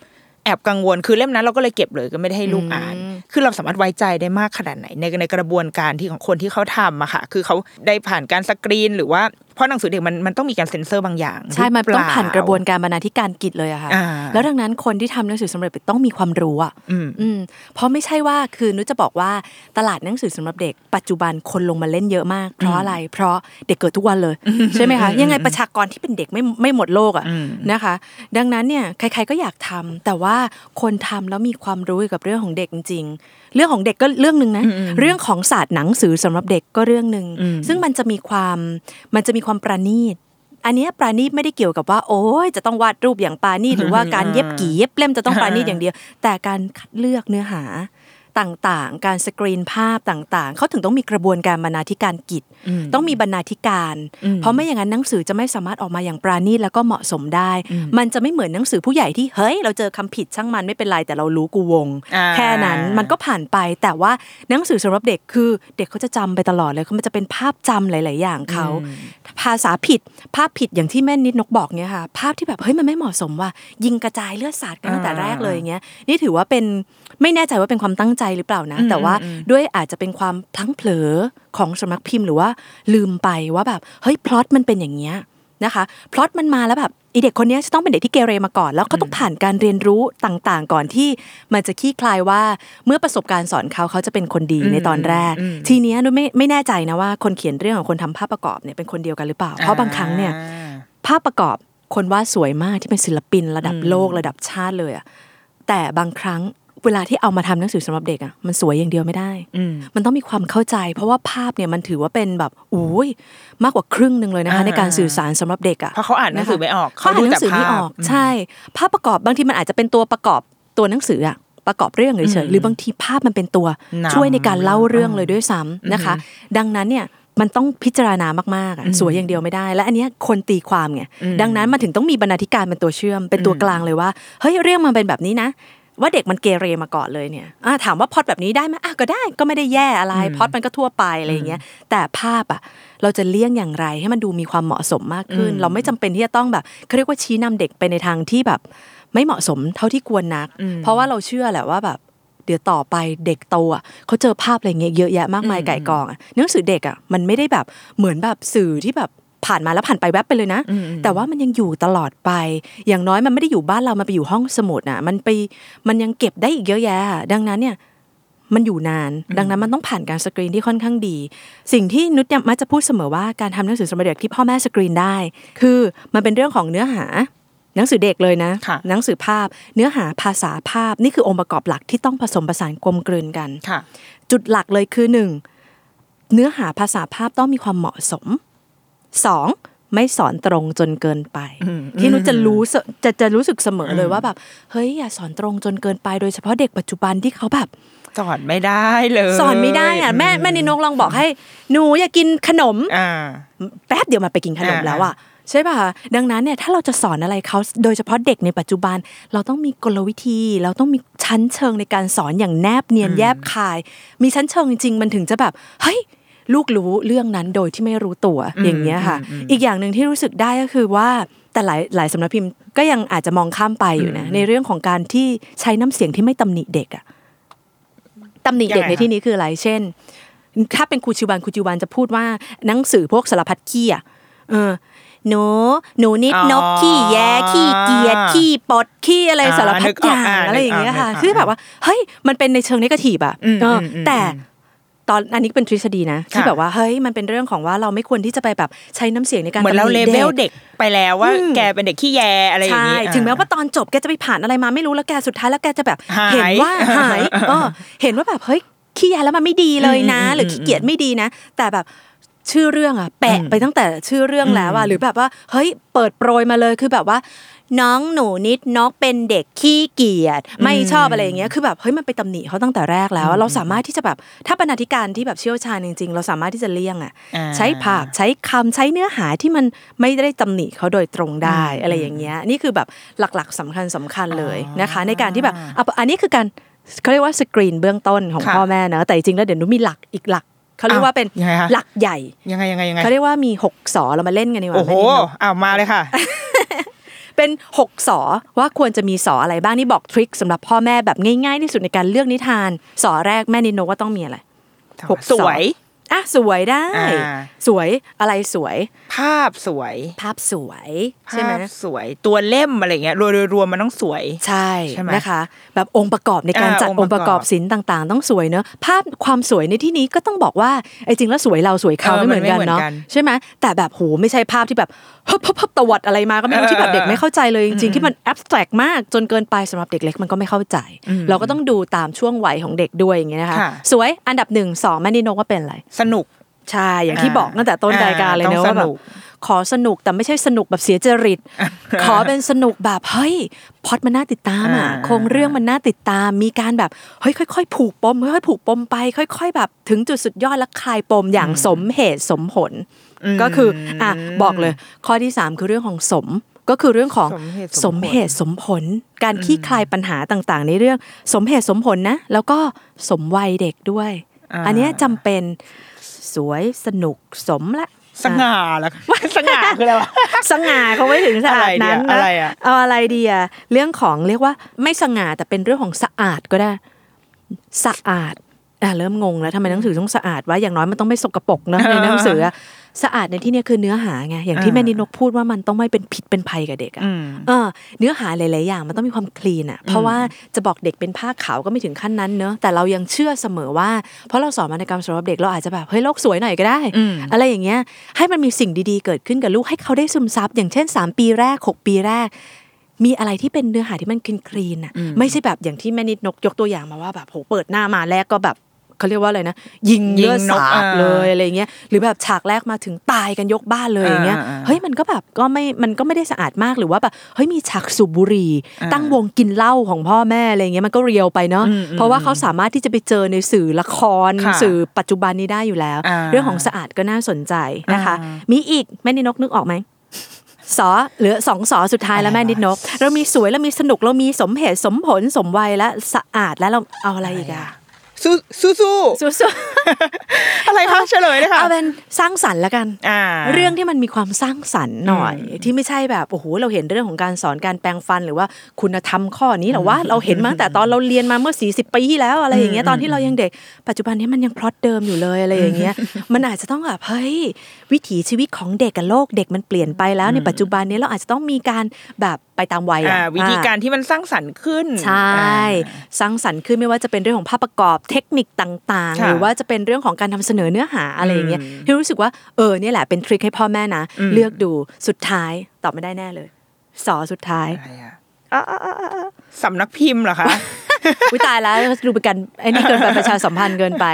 [SPEAKER 2] แอบกังวลคือเล่มนั้นเราก็เลยเก็บเลยก็ไม่ได้ให้ลูกอ่าน คือเราสามารถไว้ใจได้มากขนาดไหนในในกระบวนการที่ของคนที่เขาทำอะค่ะ คือเขาได้ผ่านการสกรีนหรือว่าเพราะหนังสือเด็กมันมันต้องมีการเซ็นเซอร์บางอย่าง
[SPEAKER 3] ใช่ มัน
[SPEAKER 2] หรื
[SPEAKER 3] ต้อง
[SPEAKER 2] เปล่
[SPEAKER 3] ผ่านกระบวนการบรรณาธิการกิจเลยอะค่ะ
[SPEAKER 2] อ่า
[SPEAKER 3] แล้วดังนั้นคนที่ทำหนังสือสำเร็จต้องมีความรู้อะ
[SPEAKER 2] อืม
[SPEAKER 3] อืมเพราะไม่ใช่ว่าคือนุชจะบอกว่าตลาดหนังสือสำหรับเด็กปัจจุบันคนลงมาเล่นเยอะมาก เพราะอะไร เพราะเด็กเกิดทุกวันเลยใช่ไหมคะ ยังไงประชากรที่เป็นเด็กไม่ไม่หมดโลกอะ
[SPEAKER 2] อืม
[SPEAKER 3] นะคะ ดังนั้นเนี่ยใคร ๆก็อยากทำแต่ว่าคนทำแล้วมีความรู้เกี่ยวกับเรื่องของเด็กจริงๆ เรื่องของเด็กก็เรื่องหนึ่งนะเรื่องของศาสตร์หนังสือสำหรับเด็กก็เรื่องหนึ่งซึ่งมันจะมีความมันจะมีความประณีตอันเนี้ยปราณีตไม่ได้เกี่ยวกับว่า โอ้ยจะต้องวาดรูปอย่างปราณีตหรือว่าการเย็บกี่เย็บเล่มจะต้องปราณีตอย่างเดียว แต่การคัดเลือกเนื้อหา ต่างๆ การสกรีนภาพต่างๆ เขาถึงต้องมีกระบวนการบรรณาธิการกิจ ต้องมีบรรณาธิการ เพราะไม่อย่างนั้นหนังสือจะไม่สามารถออกมาอย่างปราณีตแล้วก็เหมาะสมได้ มันจะไม่เหมือนหนังสือผู้ใหญ่ที่เฮ้ย เราเจอคำผิดช่างมันไม่เป็นไรแต่เรารู้กูวง
[SPEAKER 2] อ่า
[SPEAKER 3] แค่นั้นมันก็ผ่านไปแต่ว่าหนังสือสำหรับเด็กคือ เด็กเขาจะจำไปตลอดเลยเขามันจะเป็นภาพจำหลาย ๆ อย่างเขาภาษาผิดภาพผิดอย่างที่แม่นิดนกบอกเนี่ยค่ะภาพที่แบบเฮ้ยมันไม่เหมาะสมว่ายิงกระจายเลือดสาดกันตั้งแต่แรกเลยอย่างเงี้ยนี่ถือว่าเป็นไม่แน่ใจว่าเป็นความตั้งใจหรือเปล่านะ แต่ว่าด้วยอาจจะเป็นความพลั้งเผลอของสำนักพิมพ์หรือว่าลืมไปว่าแบบเฮ้ยพล็อตมันเป็นอย่างเงี้ยนะคะพล็อตมันมาแล้วแบบอีเด็กคนเนี้ยจะต้องเป็นเด็กที่เกเรมาก่อน แล้วก็ต้องผ่านการเรียนรู้ต่างๆ ก่อนที่มันจะคลี่คลายว่าเมื่อประสบการณ์สอนเขาเขาจะเป็นคนดีในตอนแรก ทีเนี้ยนุ้ยไม่ไม่แน่ใจนะว่าคนเขียนเรื่องของคนทำภาพประกอบเนี่ยเป็นคนเดียวกันหรือเปล่า เพราะบางครั้งเนี่ยภาพประกอบคนวาดสวยมากที่เป็นศิลปินระดับโลกระดับชาติเลยอะแต่บางครั้ง เวลาที่เอามาทำหนังสือสำหรับเด็กอะมันสวยอย่างเดียวไม่ได้มันต้องมีความเข้าใจ เพราะว่าภาพเนี่ยมันถือว่าเป็นแบบโอ้ยมากกว่าครึ่งหนึ่งเลยนะคะ
[SPEAKER 2] อ่า
[SPEAKER 3] ในการสื่อสารสำหรับเด็กอะ
[SPEAKER 2] เพราะเขาอ่านหนังสือไม่ออก
[SPEAKER 3] เขาอ่านหนังสือไม่ออก
[SPEAKER 2] เขาดูแต่ภาพ
[SPEAKER 3] ใช่ ภาพประกอบบางทีมันอาจจะเป็นตัวประกอบตัวหนังสืออะประกอบเรื่องเฉยๆหรือบางทีภาพมันเป็นตัวนำช่วยในการเล่าเรื่องเลยด้วยซ้ำนะคะ ดังนั้นเนี่ยมันต้องพิจารณามากๆอะสวยอย่างเดียวไม่ได้ และอันเนี้ยคนตีความไงดังนั้นมันถึงต้องมีบรรณาธิการเป็นตัวเชื่อมเป็นตัวกลางเลยว่าเฮ้ยเรื่องมันเป็นแบบนี้นะ ว่าเด็กมันเกเรมาก่อนเลยเนี่ยอะถามว่าพล็อดแบบนี้ได้ไหมอะก็ได้ก็ไม่ได้แย่อะไรพล็อดมันก็ทั่วไปอะไรอย่างเงี้ยแต่ภาพอะเราจะเลี่ยงอย่างไรให้มันดูมีความเหมาะสมมากขึ้น เราไม่จำเป็นที่จะต้องแบบเขาเรียกว่าชี้นำเด็กไปในทางที่แบบ ไม่เหมาะสมเท่าที่ควรนัก เพราะว่าเราเชื่อแหละว่าแบบเดี๋ยวต่อไปเด็กโตอะเขาเจอภาพอะไรเงี้ยเยอะแยะมากมายไก่กองอะหนังสือเด็กอะมันไม่ได้แบบเหมือนแบบสื่อที่แบบ ผ่านมาแล้วผ่านไปแวบไปเลยนะ แต่ว่ามันยังอยู่ตลอดไป อย่างน้อยมันไม่ได้อยู่บ้านเรามันไปอยู่ห้องสมุดอะ มันไปมันยังเก็บได้อีกเยอะแยะ ดังนั้นเนี่ยมันอยู่นาน ดังนั้นมันต้องผ่านการสกรีนที่ค่อนข้างดี สิ่งที่นุชเนี่ยมักจะพูดเสมอว่าการทำหนังสือสำหรับเด็กที่พ่อแม่สกรีนได้ คือมันเป็นเรื่องของเนื้อหาหนังสือเด็กเลยนะ
[SPEAKER 2] ค่ะ
[SPEAKER 3] หนังสือภาพ เนื้อหาภาษาภาพนี่คือองค์ประกอบหลักที่ต้องผสมผสานกลมกลืนกัน
[SPEAKER 2] ค่ะ
[SPEAKER 3] จุดหลักเลยคือหนึ่งเนื้อหาภาษาภาพต้องมีความเหมาะสม สองไม่สอนตรงจนเกินไป ที่นุชจะรู้สึกจะจะรู้สึกเสมอเลยว่าแบบเฮ้ยอย่าสอนตรงจนเกินไป โดยเฉพาะเด็กปัจจุบันที่เขาแบบ
[SPEAKER 2] สอนไม่ได้เลย
[SPEAKER 3] สอนไม่ได้อะแม่แม่นินกลองบอกให้หนูอย่ากินขนม
[SPEAKER 2] อ่า
[SPEAKER 3] แป๊บเดียวมันไปกินขนม
[SPEAKER 2] อ่า
[SPEAKER 3] แล้วอะใช่ป่ะดังนั้นเนี่ยถ้าเราจะสอนอะไรเขาโดยเฉพาะเด็กในปัจจุบัน เราต้องมีกลวิธี เราต้องมีชั้นเชิงในการสอนอย่างแนบเนียนแยบคาย มีชั้นเชิงจริงๆมันถึงจะแบบเฮ้ย ลูกรู้เรื่องนั้นโดยที่ไม่รู้ตัวอย่างเงี้ยค่ะ อีกอย่างหนึ่งที่รู้สึกได้ก็คือว่าแต่หลายหลายสำนักพิมพ์ก็ยังอาจจะมองข้ามไปอยู่นะในเรื่องของการที่ใช้น้ำเสียงที่ไม่ตำหนิเด็กอะตำหนิเด็ก
[SPEAKER 2] ยังไง
[SPEAKER 3] ใน
[SPEAKER 2] คะ
[SPEAKER 3] ที่นี้คืออะไรเช่น ถ้าเป็นครูชิวันครูชิวันจะพูดว่าหนังสือพวกสารพัดขี้อะเออหนูหนูนิด
[SPEAKER 2] อ๋อน
[SPEAKER 3] กขี้แย่ขี้เกียจขี้ปดขี้อะไร
[SPEAKER 2] อ่า
[SPEAKER 3] สารพั
[SPEAKER 2] นึ
[SPEAKER 3] ด
[SPEAKER 2] กอ
[SPEAKER 3] อ
[SPEAKER 2] อก
[SPEAKER 3] ย่าง
[SPEAKER 2] อ่า
[SPEAKER 3] อะไรอย่างเงี้ยค่ะ
[SPEAKER 2] นึกออก
[SPEAKER 3] คือแบบว่าเฮ้ยมันเป็นในเชิงนกาทีฟอะ
[SPEAKER 2] อืม
[SPEAKER 3] เอออ
[SPEAKER 2] มอืม
[SPEAKER 3] แต่ ตอนอันนี้เป็นทฤษฎีนะที่
[SPEAKER 2] ค่ะ
[SPEAKER 3] แบบว่าเฮ้ยมันเป็นเรื่องของว่าเราไม่ควรที่จะไปแบบใช้น้ำเสียงในการ
[SPEAKER 2] เหมือนเรา
[SPEAKER 3] ตำห
[SPEAKER 2] เล
[SPEAKER 3] นิ
[SPEAKER 2] เวล
[SPEAKER 3] ด็ก
[SPEAKER 2] เด็กไปแล้วว่า
[SPEAKER 3] อืม
[SPEAKER 2] แกเป็นเด็กขี้แยอะไรอย่าง
[SPEAKER 3] ใช่
[SPEAKER 2] นี้
[SPEAKER 3] ถึงแม้ว่าตอนจบแกจะไปผ่านอะไรมาไม่รู้แล้วแกสุดท้ายแล้วแกจะแบบ
[SPEAKER 2] หาย
[SPEAKER 3] เห็นว่าหายเออเห็นว่าแบบเฮ้ยขี้ยาแล้วมันไม่ดีเลยนะ
[SPEAKER 2] อืม
[SPEAKER 3] หรือขี้เกียจไม่ดีนะ แต่แบบ ชื่อเรื่องอะแปะไปตั้งแต่ชื่อเรื่องแล้วอะหรือแบบว่าเฮ้ยเปิดโปรยมาเลยคือแบบว่า น้องหนูนิดนกเป็นเด็กขี้เกียจไม่ชอบอะไรอย่างเงี้ยคือแบบเฮ้ยมันไปตำหนิเขาตั้งแต่แรกแล้ว เราสามารถที่จะแบบถ้าบรรณาธิการที่แบบเชี่ยวชาญจริงๆ เราสามารถที่จะเลี่ยงอะ
[SPEAKER 2] อ่า
[SPEAKER 3] ใช้ภาพใช้คำใช้เนื้อหาที่มันไม่ได้ตำหนิเขาโดยตรงได้อะไรอย่างเงี้ยนี่คือแบบหลักๆสำคัญสำคัญเลยนะคะ ในการที่แบบอะอันนี้คือการเขาเรียกว่าสกรีนเบื้องต้นของ
[SPEAKER 2] ค่ะ
[SPEAKER 3] พ่อแม่นะแต่จริงๆแล้วเดี๋ยวนุมีหลักอีกหลัก เขาเรียกว่าเป็น
[SPEAKER 2] ยังไงคะ
[SPEAKER 3] หลักใหญ่
[SPEAKER 2] ยังไงยังไงยังไง
[SPEAKER 3] เขาเรียกว่ามีหกสอเรามาเล่นกันดีกว่า
[SPEAKER 2] โอ้โห
[SPEAKER 3] แม่นิดนก
[SPEAKER 2] อ้าวมาเลยค่ะ
[SPEAKER 3] เป็นหกสอว่าควรจะมีสออะไรบ้างนี่บอกทริคสำหรับพ่อแม่แบบง่ายๆที่สุดในการเลือกนิทานสอแรกแม่นิดนกว่าต้องมีอะไรหกสอ
[SPEAKER 2] สวย
[SPEAKER 3] อะสวยได้
[SPEAKER 2] อ่า
[SPEAKER 3] สวยอะไรสวย
[SPEAKER 2] ภาพสวย
[SPEAKER 3] ภาพสวยใช่ไหม
[SPEAKER 2] ภาพสวย ตัวเล่มอะไรเงี้ยรวมรวมๆมันต้องสวย
[SPEAKER 3] ใช่
[SPEAKER 2] ใช่ไหม
[SPEAKER 3] นะคะ แบบองค์ประกอบในการ
[SPEAKER 2] อ่า
[SPEAKER 3] จัด
[SPEAKER 2] องค์
[SPEAKER 3] องค์ประกอบ
[SPEAKER 2] ประกอบ
[SPEAKER 3] ศิลป์ต่างๆ ต้องสวยเนอะภาพความสวยในที่นี้ก็ต้องบอกว่าไอ้จริงแล้วสวยเราสวยเขา
[SPEAKER 2] เออ
[SPEAKER 3] ไม่เหมือนกัน
[SPEAKER 2] มันไม่เหมือน
[SPEAKER 3] เนาะ
[SPEAKER 2] กัน
[SPEAKER 3] ใช่ไหมแต่แบบโหไม่ใช่ภาพที่แบบฮึบฮึบฮึบตวัดอะไรมาก็ไม่รู้
[SPEAKER 2] เออ
[SPEAKER 3] ที่แบบเด็ก
[SPEAKER 2] เออ
[SPEAKER 3] ไม่เข้าใจเลยจริงๆที่มันแอบสแตรกมากจนเกินไปสำหรับเด็กเล็กมันก็ไม่เข้าใจ เราก็ต้องดูตามช่วงวัยของเด็กด้วยอย่างเงี้ยนะคะ
[SPEAKER 2] ค่ะ
[SPEAKER 3] สวยอันดับหนึ่งสองแม่นิโนว่าเป็นอะไร
[SPEAKER 2] สนุก
[SPEAKER 3] ใช่อย่างที่บอกตั้งแต่ต้นรายการเลย
[SPEAKER 2] ต้
[SPEAKER 3] เน
[SPEAKER 2] อง
[SPEAKER 3] อะว่าแบ
[SPEAKER 2] ส
[SPEAKER 3] บ
[SPEAKER 2] นุก
[SPEAKER 3] ขอสนุกแต่ไม่ใช่สนุกแบบเสียจริต ขอเป็นสนุกแบบเฮ้ยพล็อดมันน่าติดตามอะ
[SPEAKER 2] อ่า
[SPEAKER 3] โครงเรื่องมันน่าติดตาม มีการแบบเฮ้ยค่อยๆ ผูกปมค่อยๆผูกปมไป ค่อย ๆ แบบถึงจุดสุดยอดและคลายปมอย่างสมเหตุสมผล ก็คืออะบอกเลย ข้อที่สามคือเรื่องของสมก็คือเรื่องของ
[SPEAKER 2] สมเหตุ
[SPEAKER 3] ส
[SPEAKER 2] ส
[SPEAKER 3] ม
[SPEAKER 2] ม
[SPEAKER 3] เห
[SPEAKER 2] ผล
[SPEAKER 3] ตุสมผล การขี้คลายปัญหาต่างๆ ในเรื่องสมเหตุสมผลนะ แล้วก็สมวัยเด็กด้วย
[SPEAKER 2] อ่า
[SPEAKER 3] อันเนี้ยจำเป็นสวยสนุกสมละ
[SPEAKER 2] สง่าแล้วสง่าคืออะไรวะ
[SPEAKER 3] สง่าเขาไม่ถึงขนาดนั้น
[SPEAKER 2] อะไร
[SPEAKER 3] นะ
[SPEAKER 2] อะ
[SPEAKER 3] เอาอะไรดีอะเรื่องของเรียกว่าไม่สง่าแต่เป็นเรื่องของสะอาดก็ได้สะอาดอะเริ่มงงแล้วทำไมหนังสือต้องสะอาดวะอย่างน้อยมันต้องไม่สกปรกเนอะในหนังสืออะ สะอาดในที่เนี้ยคือเนื้อหาไงอย่างที่
[SPEAKER 2] อ่า
[SPEAKER 3] แม่นินกพูดว่ามันต้องไม่เป็นผิดเป็นภัยกับเด็กอะ
[SPEAKER 2] อืม
[SPEAKER 3] เออเนื้อหาหลาย ๆ อย่างมันต้องมีความคลีนอะเพราะว่าจะบอกเด็กเป็นผ้าขาวก็ไม่ถึงขั้นนั้นเนอะแต่เรายังเชื่อเสมอว่า เพราะเราสอนวรรณกรรมสำหรับเด็กเราอาจจะแบบเฮ้ยโลกสวยหน่อยก็ได้
[SPEAKER 2] อืม
[SPEAKER 3] อะไรอย่างเงี้ยให้มันมีสิ่งดี ๆ เกิดขึ้นกับลูกให้เขาได้ซึมซับอย่างเช่น 3 ปีแรก 6 ปีแรกมีอะไรที่เป็นเนื้อหาที่มันคลีนคลีนๆอะไม่ใช่แบบอย่างที่แม่นิดนกยกตัวอย่างมาว่าแบบโหเปิดหน้ามาแรกก็แบบ เขาเรียกว่าอะไรนะยิง
[SPEAKER 2] ยิ
[SPEAKER 3] เลื
[SPEAKER 2] ง
[SPEAKER 3] อด
[SPEAKER 2] นก
[SPEAKER 3] สาด
[SPEAKER 2] อ่า
[SPEAKER 3] เลยอะไรเงี้ยหรือแบบฉากแรกมาถึงตายกันยกบ้านเลยอย่างเงี้ย
[SPEAKER 2] อ่าอ่า
[SPEAKER 3] เฮ้ยมันก็แบบก็ไม่มันก็ไม่ได้สะอาดมากหรือว่าแบบเฮ้ยมีฉากสูบบุหรี่
[SPEAKER 2] อ่า
[SPEAKER 3] ตั้งวงกินเหล้าของพ่อแม่อะไรเงี้ยมันก็เรียวไปเนาะ
[SPEAKER 2] อืมอืม
[SPEAKER 3] เพราะว่าเขาสามารถที่จะไปเจอในสื่อละคร
[SPEAKER 2] ค่ะ
[SPEAKER 3] สื่อปัจจุบันนี้ได้อยู่แล้ว
[SPEAKER 2] อ่า
[SPEAKER 3] เรื่องของสะอาดก็น่าสนใจนะคะ
[SPEAKER 2] อ่า
[SPEAKER 3] มีอีกแม่นินกนึกออกไหมสอเหลือสองสอสุดท้ายแล้วแม่นิดนก เรามีสวยเรามีสนุกเรามีสมเหตุสมผลสมวัยและสะอาดแล้วเราเอาอะไรอีกอะ
[SPEAKER 2] สู้สู้สู้
[SPEAKER 3] สู้
[SPEAKER 2] อะไรคะเฉลยเลย
[SPEAKER 3] ๆ
[SPEAKER 2] ค่ะ
[SPEAKER 3] เอาเป็นสร้างสรรค์แล้วกัน
[SPEAKER 2] อ่า
[SPEAKER 3] เรื่องที่มันมีความสร้างสรรค์หน่อย ที่ไม่ใช่แบบโอ้โหเราเห็นเรื่องของการสอนการแปลงฟันหรือว่าคุณธรรมข้อนี้หรอว่าเราเห็นมาตั้งแต่ตอนเราเรียนมาเมื่อ 40 ปีที่แล้วอะไรอย่างเงี้ยตอนที่เรายังเด็ก ปัจจุบันนี้มันยังพล็อตเดิมอยู่เลยอะไรอย่างเงี้ยมันอาจจะต้องแบบเฮ้ยวิถีชีวิตของเด็กกับโลกเด็กมันเปลี่ยนไปแล้วในปัจจุบันนี้เราอาจจะต้องมีการแบบไปตามวัย
[SPEAKER 2] อ่า
[SPEAKER 3] อะ
[SPEAKER 2] วิธีการที่มันสร้างสรรค์ขึ้น
[SPEAKER 3] ใช่สร้างสรรค์ขึ้นไม่ว่าจะเป็นเรื่องของภาพประกอบเทคนิคต่างๆ
[SPEAKER 2] ค่ะ
[SPEAKER 3] หรือว่าจะเป็นเรื่องของการทำเสนอเนื้อหาอะไรอย่างเงี้ยที่รู้สึกว่าเออเนี่ยแหละเป็นทริคให้พ่อแม่นะเลือกดูสุดท้ายตอบไม่ได้แน่เลย สอสุดท้าย
[SPEAKER 2] อะไรอะสำนักพิมพ์เหรอคะ
[SPEAKER 3] วิตายแล้วดูเป็นการไอ้นี่เกินไปประชาสัมพันธ์เกินไป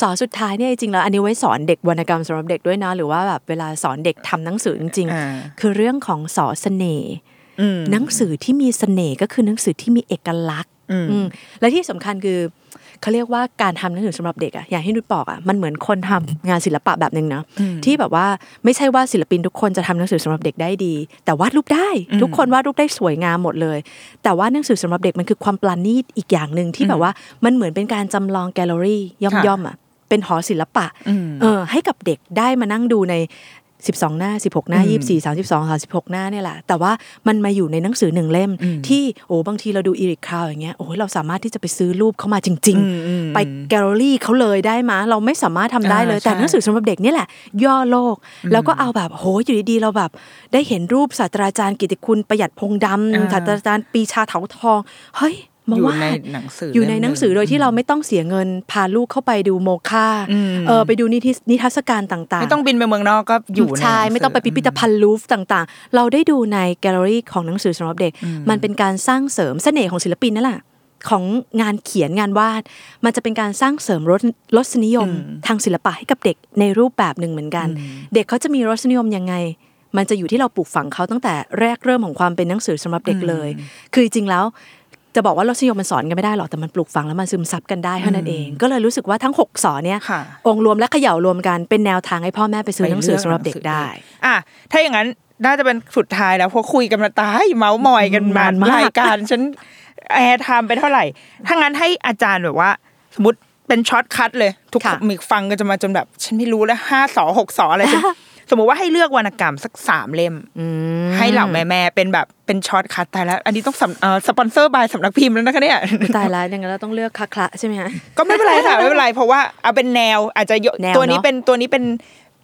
[SPEAKER 3] สอนสุดท้ายเนี่ยจริงๆแล้วอันนี้ไว้สอนเด็กวรรณกรรมสำหรับเด็กด้วยนะหรือว่าแบบเวลาสอนเด็กทำหนังสือจริง
[SPEAKER 2] อ่า
[SPEAKER 3] ๆคือเรื่องของสอเสน่ห์
[SPEAKER 2] อืม
[SPEAKER 3] หนังสือที่มีเสน่ห์ก็คือหนังสือที่มีเอกลักษณ์
[SPEAKER 2] อืม
[SPEAKER 3] อืมและที่สำคัญคือ เขาเรียกว่าการทำหนังสือสำหรับเด็กอะอย่างที่นุชบอกอะมันเหมือนคนทำงานศิลปะแบบหนึ่งนะที่แบบว่าไม่ใช่ว่าศิลปินทุกคนจะทำหนังสือสำหรับเด็กได้ดี แต่วาดรูปได้ ทุกคนวาดรูปได้สวยงามหมดเลย แต่ว่าหนังสือสำหรับเด็กมันคือความปราณีตอีกอย่างหนึ่งที่แบบว่ามันเหมือนเป็นการจำลองแกลเลอรี่ย่อมๆอะเป็นหอศิลปะเออให้กับเด็กได้มานั่งดูใน 12 หน้า 16 หน้า 24 32 36 หน้าเนี่ยแหละแต่ว่ามันมาอยู่ในหนังสือหนึ่งเล่ม ที่โอ้บางทีเราดู Eric Carle อย่างเงี้ยโอ้ยเราสามารถที่จะไปซื้อรูปเขามาจริง ๆ ไปแกลเลอรี่เขาเลยได้มาเราไม่สามารถทำได้เลย
[SPEAKER 2] อ่า
[SPEAKER 3] แต่
[SPEAKER 2] ใช่
[SPEAKER 3] หนังสือสำหรับเด็กเนี่ยแหละ ย่อโลก แล้วก็เอาแบบโหอยู่ดีๆเราแบบ ได้เห็นรูปศาสตราจารย์กิติคุณประหยัดพงษ์ดำศาสตราจารย์ปรีชาเถาทองเฮ้ย มา
[SPEAKER 2] อยู่
[SPEAKER 3] วาด
[SPEAKER 2] ในหนังสือ
[SPEAKER 3] อยู่
[SPEAKER 2] เล่ม
[SPEAKER 3] ในหนังสือ
[SPEAKER 2] นึง
[SPEAKER 3] โดยที่เราไม่ต้องเสียเงิน พาลูกเข้าไปดู MOCA
[SPEAKER 2] อืม
[SPEAKER 3] เออไปดูนิทรรศนิทรรศการต่างๆ
[SPEAKER 2] ไม่ต้องบินไปเมืองนอกก็อยู่ใน
[SPEAKER 3] ใช่
[SPEAKER 2] หนังสือ
[SPEAKER 3] ไม่ต้องไปพิพิธภัณฑ์ลูฟร์ต่างๆ เราได้ดูในแกลเลอรี่ของหนังสือสำหรับเด็ก มันเป็นการสร้างเสริมเสน่ห์ของศิลปินนั่นแหละของงานเขียนงานวาด มันจะเป็นการสร้างเสริมรสรสนิยม ทางศิลปะให้กับเด็กในรูปแบบหนึ่งเหมือนกัน เด็กเขาจะมีรสนิยมยังไง มันจะอยู่ที่เราปลูกฝังเขาตั้งแต่แรกเริ่มของความเป็นหนังสือสำหรับเด็กเลย คือจริงๆแล้ว จะบอกว่ารสนิยมมันสอนกันไม่ได้หรอกแต่มันปลูกฝังแล้วมันซึมซับกันได้เท่านั้นเอง ก็เลยรู้สึกว่าทั้งหกสอนเนี่ย
[SPEAKER 2] ค่ะ
[SPEAKER 3] องค์รวมและเขย่ารวมกันเป็นแนวทางให้พ่อแม่ไปซื้อหนังสือสำหรับเด็กได้
[SPEAKER 2] อะถ้าอย่างนั้นน่าจะเป็นสุดท้ายแล้วเพราะคุยกันมาตายเมาส์มอยกันมานา
[SPEAKER 3] นมาก
[SPEAKER 2] รายการฉันแอร์ไทม์ไปเท่าไหร่ ถ้างั้นให้อาจารย์แบบว่า สมมติเป็นช็อตคัทเลย ทุกคนมีฟังกันจะมาจนแบบ ฉันไม่รู้แล้วห้าสอหกสออะไรฉัน สมมติว่าให้เลือกวรรณกรรมสักสามเล่มให้เหล่าแม่แม่ๆเป็นแบบเป็นช็อตคัทตายแล้ว อันนี้ต้องสำเอ่อสปอนเซอร์บายสำนักพิมพ์แล้วนะคะเนี่ย
[SPEAKER 3] ตายแล้วยังไงเราต้องเลือกคะคละใช่ไหมฮะ
[SPEAKER 2] ก็ไม่เป็นไรค่ะไม่เป็นไรเพราะว่าเอาเป็นแนวอาจจะยก
[SPEAKER 3] แนว
[SPEAKER 2] ตัวนี้
[SPEAKER 3] เนอะ
[SPEAKER 2] เป็นตัวนี้เป็น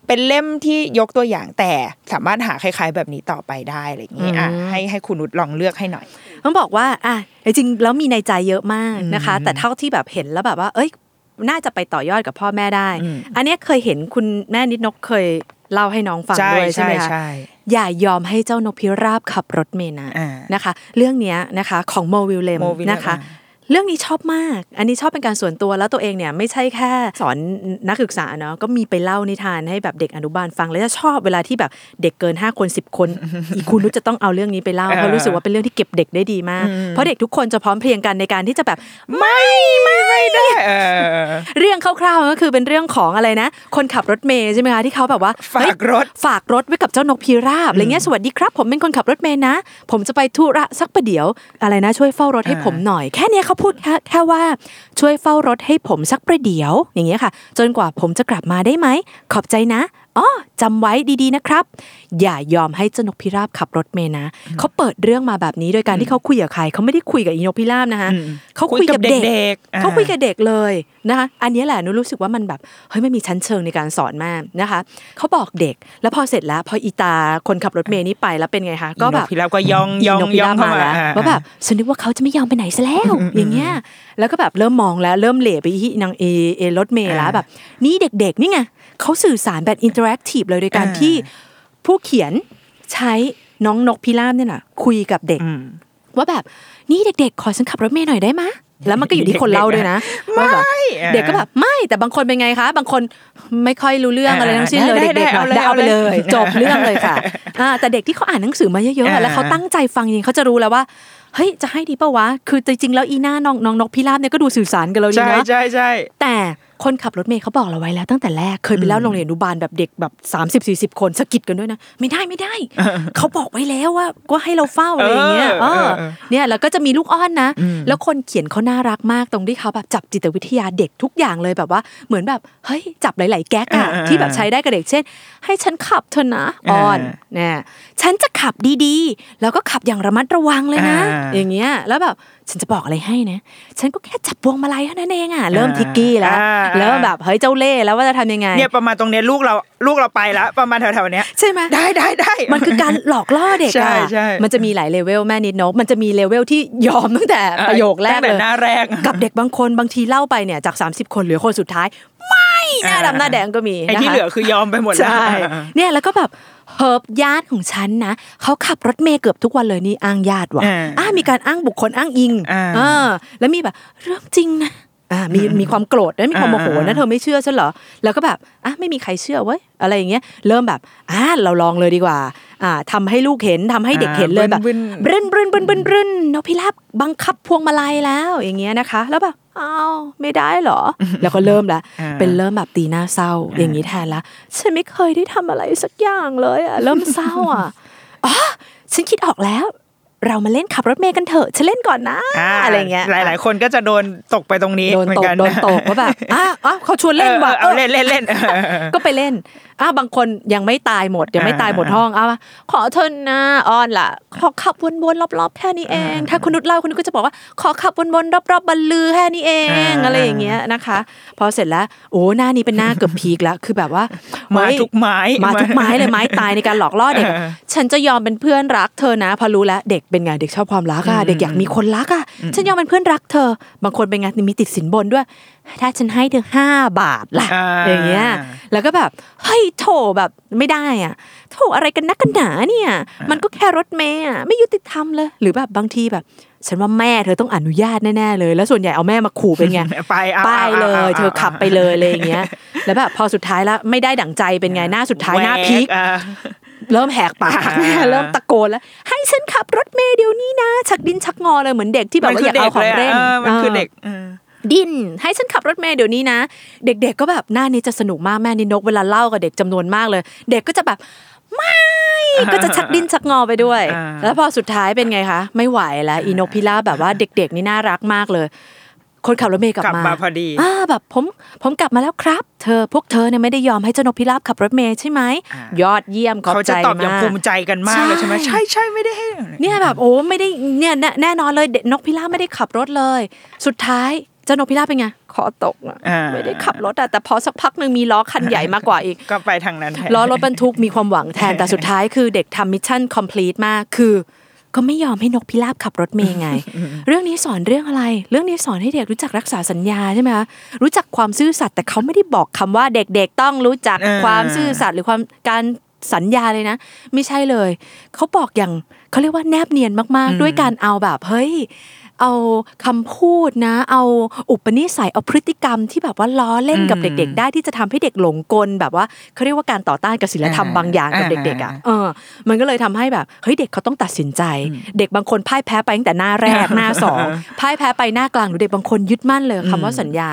[SPEAKER 2] เป็นเล่มที่ยกตัวอย่างแต่สามารถหาคล้าย ๆ แบบนี้ต่อไปได้อะไรอย่างนี้อะให้ให้คุณนุชลองเลือกให้หน่อย
[SPEAKER 3] ต้องบอกว่าอะจริงๆแล้วมีในใจเยอะมากนะคะ แต่เท่าที่แบบเห็นแล้วแบบว่า เอ้ยน่าจะไปต่อยอดกับพ่อแม่ได้
[SPEAKER 2] อืม
[SPEAKER 3] อันเนี้ยเคยเห็นคุณแม่นิดนกเคย เล่าให้น้องฟัง
[SPEAKER 2] ใช่
[SPEAKER 3] ด้วยใช่ไหมคะ
[SPEAKER 2] ใช่
[SPEAKER 3] อย่ายอมให้เจ้านกพิราบขับรถเมล์นะ
[SPEAKER 2] อ่า
[SPEAKER 3] นะคะ เรื่องเนี้ยนะคะของโมวิลเลม
[SPEAKER 2] Mo Willem
[SPEAKER 3] นะคะ
[SPEAKER 2] อ่า
[SPEAKER 3] เรื่องนี้ชอบมาก อันนี้ชอบเป็นการส่วนตัวแล้วตัวเองเนี่ยไม่ใช่แค่สอนนักศึกษาเนาะก็มีไปเล่านิทานให้แบบเด็กอนุบาลฟังแล้วจะชอบเวลาที่แบบเด็กเกิน 5 คน 10 คน อีกคุณนุชจะต้องเอาเรื่องนี้ไปเล่าเพราะรู้สึกว่าเป็นเรื่องที่เก็บเด็กได้ดีมาก เพราะเด็กทุกคนจะพร้อมเพรียงกันในการที่จะแบบ
[SPEAKER 2] ไม่ไม่ไม่ได้เออ
[SPEAKER 3] เรื่องคร่าวๆก็คือเป็นเรื่องของอะไรนะ คนขับรถเมย์ใช่ไหมคะที่เขาแบบว่า
[SPEAKER 2] ฝาก
[SPEAKER 3] เฮ้ย
[SPEAKER 2] รถ
[SPEAKER 3] ฝากรถไว้กับเจ้านกพิราบอะไรเงี้ยสวัสดีครับ ผมเป็นคนขับรถเมย์นะ ผมจะไปธุระสักประเดี๋ยวอะไรนะ ช่วยเฝ้ารถให้ผมหน่อยแค่เนี้ยเขาพูดแค่แค่ว่าช่วยเฝ้ารถให้ผมสักประเดี๋ยว อย่างเงี้ยค่ะ จนกว่าผมจะกลับมาได้ไหม ขอบใจนะ อ๋อจำไว้ดีๆนะครับ อย่ายอมให้เจ้านกพิราบขับรถเมย์นะเขาเปิดเรื่องมาแบบนี้โดยการที่เขาคุยกับใครเขาไม่ได้คุยกับอีนกพิราบนะคะ
[SPEAKER 2] อืม
[SPEAKER 3] เขาคุยกับ
[SPEAKER 2] คุยกับ
[SPEAKER 3] เด็ก
[SPEAKER 2] เด็กๆอ่า
[SPEAKER 3] เขาคุยกับเด็กเลยนะคะอันนี้แหละหนูรู้สึกว่ามันแบบเฮ้ยไม่มีชั้นเชิงในการสอนมากนะคะเขาบอกเด็กแล้วพอเสร็จแล้วพออีตาคนขับรถเมย์นี่ไปแล้วเป็นไงคะก็แบบ
[SPEAKER 2] พี่แล้วก็ยองยอง
[SPEAKER 3] นกพิ
[SPEAKER 2] ยอ
[SPEAKER 3] รางบ
[SPEAKER 2] เข้า
[SPEAKER 3] มา
[SPEAKER 2] มา
[SPEAKER 3] แล้ว
[SPEAKER 2] อ่า
[SPEAKER 3] ว่าแบบฉันนึกว่าเขาจะไม่ยอมไปไหนซะแล้วอย่างเงี้ยแล้วก็แบบเริ่มมองแล้วเริ่มเหล่ไปที่นางเอเอรถเมล์แล้วแบบ นี่เด็กๆนี่ไง เขาสื่อสารแบบ interactive เลยโดยการ
[SPEAKER 2] อ่า
[SPEAKER 3] ที่ผู้เขียนใช้น้องนกพิราบเนี่ยแหละคุยกับเด็ก
[SPEAKER 2] อืม
[SPEAKER 3] ว่าแบบนี่เด็กๆ ขอฉันขับรถเมล์หน่อยได้ไหมะแล้วมันก็อยู่ที่คนเล่าด้วยนะว่าแบบ
[SPEAKER 2] อ่า
[SPEAKER 3] เด็กก็แบบไม่แต่บางคนเป็นไงคะ บางคนไม่ค่อยรู้เรื่อง
[SPEAKER 2] อ่า
[SPEAKER 3] อะไรทั้งสิ้นเลย
[SPEAKER 2] ได้
[SPEAKER 3] เด็กๆ
[SPEAKER 2] ได้
[SPEAKER 3] อะ
[SPEAKER 2] เอาเลย
[SPEAKER 3] ได้เอาไป
[SPEAKER 2] เอา
[SPEAKER 3] เล
[SPEAKER 2] เลย
[SPEAKER 3] ยจบเรื่องเลยค่ะอ่าแต่เด็กที่เขาอ่านหนังสือมาเยอะๆอะ
[SPEAKER 2] อ่า
[SPEAKER 3] แล้วเขาตั้งใจฟังจริงเขาจะรู้แล้วว่าเฮ้ยจะให้ดีปะวะคือจริงๆแล้วอีหน้าน้องน้องนกพิราบเนี่ยก็ดูสื่อสารกันแล้วดี
[SPEAKER 2] ใช่
[SPEAKER 3] นะ
[SPEAKER 2] ใช่ใช่
[SPEAKER 3] แต่ คนขับรถเมย์เขาบอกเราไว้แล้วตั้งแต่แรกเคยไปเล่าโรงเรียนอนุบาลแบบเด็กแบบ 30 40 คนสะกิดกันด้วยนะ ไม่ได้ไม่ได้ เขาบอกไว้แล้วว่าก็ให้เราเฝ้าอะไรอย่างเงี้ย
[SPEAKER 2] เออ
[SPEAKER 3] เออ
[SPEAKER 2] เออ
[SPEAKER 3] เนี่ยแล้วก็จะมีลูกอ้อนนะ แล้วคนเขียนเขาน่ารักมากตรงที่เขาแบบจับจิตวิทยาเด็กทุกอย่างเลยแบบว่าเหมือนแบบเฮ้ยจับหลาย ๆ แก๊กอะ
[SPEAKER 2] เออเออ
[SPEAKER 3] ที่แบบใช้ได้กับเด็กเช่น ให้ฉันขับเธอะนะอ้อน
[SPEAKER 2] เออ
[SPEAKER 3] เนี่ยฉันจะขับดีๆ แล้วก็ขับอย่างระมัดระวังเลยนะ
[SPEAKER 2] อ่า
[SPEAKER 3] อย่างเงี้ยแล้วแบบ ฉันจะบอกอะไรให้นะ ฉันก็แค่จับพวงมาลัยเท่านั้นเองอะเริ่มทิกกี้แล้ว
[SPEAKER 2] อ่า
[SPEAKER 3] เริ่มแบบเฮ้ยเจ้าเล่ห์แล้วว่าจะทำยังไง
[SPEAKER 2] เนี่ยประมาณตรงเนี้ยลูกเราลูกเราไปแล้วประมาณแถวๆเนี้ย
[SPEAKER 3] ใช่ไหม
[SPEAKER 2] ได้ได้ได้
[SPEAKER 3] มันคือการหลอกล่อเด็ก
[SPEAKER 2] ใช่
[SPEAKER 3] อะ
[SPEAKER 2] ใช่
[SPEAKER 3] มันจะมีหลายเลเวลแม่นิดนกมันจะมีเลเวลที่ยอมตั้งแต่ประโยคแรก
[SPEAKER 2] ตั้งแต่
[SPEAKER 3] เลย
[SPEAKER 2] หน้าแรก
[SPEAKER 3] กับเด็กบางคนบางทีเล่าไปเนี่ยจาก 30 คนเหลือคนสุดท้าย ไม่หน้าดำหน้าแดงก็มี
[SPEAKER 2] ไอ้ที่
[SPEAKER 3] นะคะ
[SPEAKER 2] เหลือคือยอมไปหมดแล้ว
[SPEAKER 3] ใช่เนี่ยแล้วก็แบบ เฮิร์บญาติของฉันนะเขาขับรถเมย์เกือบทุกวันเลยนี่อ้างญาติว่ะ
[SPEAKER 2] อ่า
[SPEAKER 3] อ่ามีการอ้างบุคคลอ้างอิง
[SPEAKER 2] อ่า
[SPEAKER 3] เออแล้วมีแบบเรื่องจริงนะ อ่ามีมีความโกรธและมีความโมโห
[SPEAKER 2] อ่า
[SPEAKER 3] นะเธอไม่เชื่อฉันเหรอแล้วก็แบบอะไม่มีใครเชื่อเว้ยอะไรอย่างเงี้ยเริ่มแบบอ่าเราลองเลยดีกว่าอ่าทำให้ลูกเห็นทำให้เด็กเห็นเลยแบบ
[SPEAKER 2] บึ้น
[SPEAKER 3] บรึนบรึนบรึนบรึนบรึนนกพิราบบังคับพวงมาลัยแล้วอย่างเงี้ยนะคะ แล้วแบบอ้าวไม่ได้เหรอ แล้วก็เริ่มละ
[SPEAKER 2] อ่า
[SPEAKER 3] เป็นเริ่มแบบตีหน้าเศร้าอย่างนี้แทนละฉันไม่เคยได้ทำอะไรสักอย่างเลยอะเริ่มเศร้าอะอ๋อฉันคิดออกแล้ว เรามาเล่นขับรถเมย์กันเถอะฉันเล่นก่อนนะ
[SPEAKER 2] อ่า
[SPEAKER 3] อะไรเงี้ย
[SPEAKER 2] หลาย ๆ คนก็จะโดนตกไปตรงนี้
[SPEAKER 3] โดน
[SPEAKER 2] เหมือ
[SPEAKER 3] ต
[SPEAKER 2] น
[SPEAKER 3] ก
[SPEAKER 2] กัน
[SPEAKER 3] โดนตกว่าแบบอะอะเขาชวนเล่นว่ะ
[SPEAKER 2] เออเออเอาเล่นเล่นเล่น
[SPEAKER 3] ก็ไปเล่นอะบางคนยังไม่ตายหมดยังไม่ตายหมดห้องอะขอเธอนะอ้อนล่ะ ขอขับวนๆรอบๆแค่นี้เอง ถ้าคุณนุชเล่าคุณนุชก็จะบอกว่า ขอขับวนๆรอบๆบรรลือแค่นี้เอง
[SPEAKER 2] อ่า
[SPEAKER 3] อะไรอย่างเงี้ยนะคะ พอเสร็จแล้วโอ้หน้านี้เป็นหน้าเกือบพีคแล้วคือแบบว่า
[SPEAKER 2] มา
[SPEAKER 3] เฮ้ย
[SPEAKER 2] ทุกไม้
[SPEAKER 3] มาทุกไม้เลยไม้ตายในการหลอกล่อเด็ก
[SPEAKER 2] เออ
[SPEAKER 3] ฉันจะยอมเป็นเพื่อนรักเธอนะ พอรู้แล้วเด็กเป็นไงเด็กชอบความรักอะเด็กอยากมีคนรักอะฉันยอมเป็นเพื่อนรักเธอ บางคนเป็นไงมีติดสินบนด้วย ถ้าฉันให้เธอห้าบาทล่ะ
[SPEAKER 2] อ่า
[SPEAKER 3] อย่างเงี้ยแล้วก็แบบเฮ้ยโถแบบไม่ได้อะโถอะไรกันนักกันหนาเนี่ย มันก็แค่รถเมย์อะไม่ยุติธรรมเลย หรือแบบบางทีแบบฉันว่าแม่เธอต้องอนุญาตแน่ๆเลย แล้วส่วนใหญ่เอาแม่มาขู่เป็นไง
[SPEAKER 2] ไปเอา
[SPEAKER 3] ไป
[SPEAKER 2] อา
[SPEAKER 3] เล
[SPEAKER 2] อา
[SPEAKER 3] ย
[SPEAKER 2] อา
[SPEAKER 3] เธอขับไปเลยอะไรอย่างเงี้ย แล้วแบบพอสุดท้ายแล้วไม่ได้ดั่งใจเป็นไงหน้าสุดท้ายหน้าพีค
[SPEAKER 2] แหวอะ
[SPEAKER 3] เริ่มแหกปาก
[SPEAKER 2] อ่า
[SPEAKER 3] เริ่มตะโกนแล้วให้ฉันขับรถเมย์เดี๋ยวนี้นะชักดิ้นชักงอเลยเหมือนเด็กที่แบบว่าอยากเอาของเล่น
[SPEAKER 2] ออมันคือ
[SPEAKER 3] เออ
[SPEAKER 2] เด็กเออ
[SPEAKER 3] ดิ้นให้ฉันขับรถเมล์เดี๋ยวนี้นะ เด็กๆก็แบบหน้านี้จะสนุกมากแม่นินกเวลาเล่ากับเด็กจำนวนมากเลย เด็กก็จะแบบไม่ก็จะชักดิ้นชักงอไปด้วย
[SPEAKER 2] อ่า
[SPEAKER 3] แล้วพอสุดท้ายเป็นไงคะ ไม่ไหวแล้วอีนกพิราบแบบว่าเด็ก ๆ นี่น่ารักมากเลย คนขับรถเมล์กลับ
[SPEAKER 2] กลับ
[SPEAKER 3] มา
[SPEAKER 2] มาพอดี
[SPEAKER 3] อ่าแบบผมผมกลับมาแล้วครับ เธอพวกเธอเนี่ยไม่ได้ยอมให้เจ้านกพิราบขับรถเมล์ใช่ไหม
[SPEAKER 2] อ่าย
[SPEAKER 3] อดเยี่ยมขอบ
[SPEAKER 2] เขา
[SPEAKER 3] ใจ
[SPEAKER 2] จะตอบอย่าง
[SPEAKER 3] มาก
[SPEAKER 2] ภูมิใจกันมากเลยใช่ไหม
[SPEAKER 3] ใช่
[SPEAKER 2] ใช่ใช่ไม่ได้ให้
[SPEAKER 3] เนี่ยแบบโอ้ไม่ได้เนี่ยแน่แน่นอนเลยเด็กนกพิราบไม่ได้ขับรถเลย สุดท้ายเจ้านกพิราบเป็นไงคอตกอะ
[SPEAKER 2] อ่า
[SPEAKER 3] ไม่ได้ขับรถอะแต่พอสักพักหนึ่งมีล้อคันใหญ่มากกว่าอีก
[SPEAKER 2] ก็ไปทางนั้นแทน
[SPEAKER 3] ล้อรถบรรทุกมีความหวังแทนแต่สุดท้ายคือเด็กทำ mission complete มากคือ ก็ไม่ยอมให้นกพิราบขับรถเมล์ไง เรื่องนี้สอนเรื่องอะไร เรื่องนี้สอนให้เด็กรู้จักรักษาสัญญาใช่ไหมคะรู้จักความซื่อสัตย์แต่เขาไม่ได้บอกคำว่าเด็กๆต้องรู้จัก
[SPEAKER 2] เออ
[SPEAKER 3] ความซื่อสัตย์หรือความการสัญญาเลยนะ ไม่ใช่เลย เขาบอกอย่างเขาเรียกว่าแนบเนียนมากๆ ด้วยการเอาแบบเฮ้ย เอาคำพูดนะ เอาอุปนิสัยเอาพฤติกรรมที่แบบว่าล้อเล่นกับ
[SPEAKER 2] อืม
[SPEAKER 3] เด็ก ๆ ได้ที่จะทำให้เด็กหลงกลแบบว่าเขาเรียกว่าการต่อต้านกับศีลธรรม
[SPEAKER 2] อ่า
[SPEAKER 3] บางอย่างกับ
[SPEAKER 2] อ่า
[SPEAKER 3] เด็กๆอะเออ มันก็เลยทำให้แบบเฮ้ยเด็กเขาต้องตัดสินใจ เด็กบางคนพ่ายแพ้ไปตั้งแต่หน้าแรกหน้าสองพ่ายแพ้ไปหน้ากลางหรือเด็กบางคนยึดมั่นเลยคำว่าสัญญา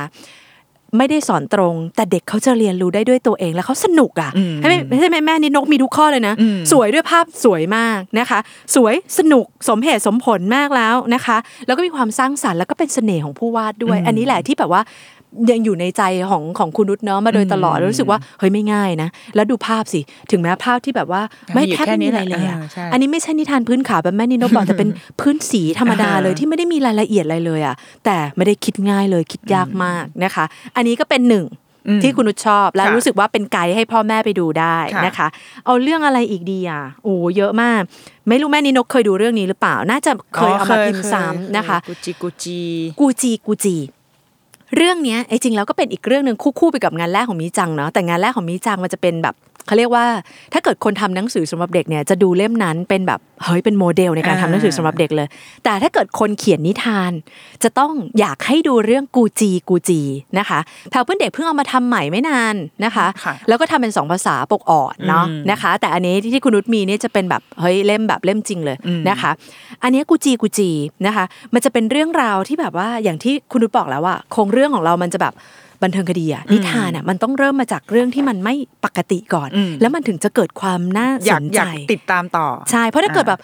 [SPEAKER 3] ไม่ได้สอนตรง แต่เด็กเขาจะเรียนรู้ได้ด้วยตัวเองแล้วเขาสนุกอะ
[SPEAKER 2] อืม
[SPEAKER 3] ให้ไม่ใช่ไหมแม่นี่นกมีทุกข้อเลยนะ
[SPEAKER 2] อืม
[SPEAKER 3] สวยด้วยภาพสวยมากนะคะ สวยสนุกสมเหตุสมผลมากแล้วนะคะ แล้วก็มีความสร้างสรรค์แล้วก็เป็นเสน่ห์ของผู้วาดด้วย อันนี้แหละที่แบบว่า ยังอยู่ในใจของของคุณนุชเนาะมาโดยตลอดแล้วรู้สึกว่าเฮ้ยไม่ง่ายนะ แล้วดูภาพสิ ถึงแม้ภาพที่แบบว่าไม่
[SPEAKER 2] อยู่
[SPEAKER 3] แทบ
[SPEAKER 2] แค่
[SPEAKER 3] ไม่
[SPEAKER 2] นี้
[SPEAKER 3] มีอะไรเลย
[SPEAKER 2] แหละ
[SPEAKER 3] อะ
[SPEAKER 2] เออใช่
[SPEAKER 3] อันนี้ไม่ใช่นิทานพื้นขาวแบบแม่นิโนบอกแต่เป็นพื้นสีธรรมดาเลยที่ไม่ได้มีรายละเอียดอะไรเลยอะแต่ไม่ได้คิดง่ายเลยคิดยากมากนะคะ อันนี้ก็เป็นหนึ่ง
[SPEAKER 2] อืม
[SPEAKER 3] ที่คุณนุชชอบและ
[SPEAKER 2] ค่ะ
[SPEAKER 3] รู้สึกว่าเป็นไกด์ให้พ่อแม่ไปดูได้
[SPEAKER 2] ค่ะ
[SPEAKER 3] นะคะ เอาเรื่องอะไรอีกดีอะโอ้เยอะมาก ไม่รู้แม่นินกเคยดูเรื่องนี้หรือเปล่า น่าจะเคยเอามาพิมพ์ซ้ำนะคะ
[SPEAKER 2] กูจีกูจี
[SPEAKER 3] กูจีกูจี เรื่องเนี้ยไอ้จริงแล้วก็เป็นอีกเรื่องหนึ่งคู่ๆไปกับงานแรกของมีจังเนาะแต่งานแรกของมีจังมันจะเป็นแบบเขาเรียกว่า ถ้าเกิดคนทำหนังสือสำหรับเด็กเนี่ยจะดูเล่มนั้นเป็นแบบเฮ้ยเป็นโมเดลในการทำหนังสือสำหรับเด็กเลย แต่ถ้าเกิดคนเขียนนิทาน จะต้องอยากให้ดูเรื่องกูจีกูจีนะคะแพลวเพื่อนเด็กเพิ่งเอามาทำใหม่ไม่นานนะคะ
[SPEAKER 2] ค่ะ
[SPEAKER 3] แล้วก็ทำเป็นสองภาษาปกอ่อนเนาะ
[SPEAKER 2] อืม
[SPEAKER 3] นะคะ แต่อันนี้ที่คุณนุชมีเนี่ยจะเป็นแบบเฮ้ยเล่มแบบเล่มจริงเลย
[SPEAKER 2] อืม
[SPEAKER 3] นะคะ อันนี้กูจีกูจีนะคะ มันจะเป็นเรื่องราวที่แบบว่าอย่างที่คุณนุชบอกแล้วว่าโครงเรื่องของเรามันจะแบบบันเทิงคดีอะนิทานอะมันต้องเริ่มมาจากเรื่องที่มันไม่ปกติก่อน
[SPEAKER 2] อืม
[SPEAKER 3] แล้วมันถึงจะเกิดความน่า
[SPEAKER 2] อ
[SPEAKER 3] ส
[SPEAKER 2] ยาก
[SPEAKER 3] น
[SPEAKER 2] อ
[SPEAKER 3] ใจ
[SPEAKER 2] ยากติดตามต่อ
[SPEAKER 3] ใช่เพราะถ้าเกิด
[SPEAKER 2] อ่า
[SPEAKER 3] แบบ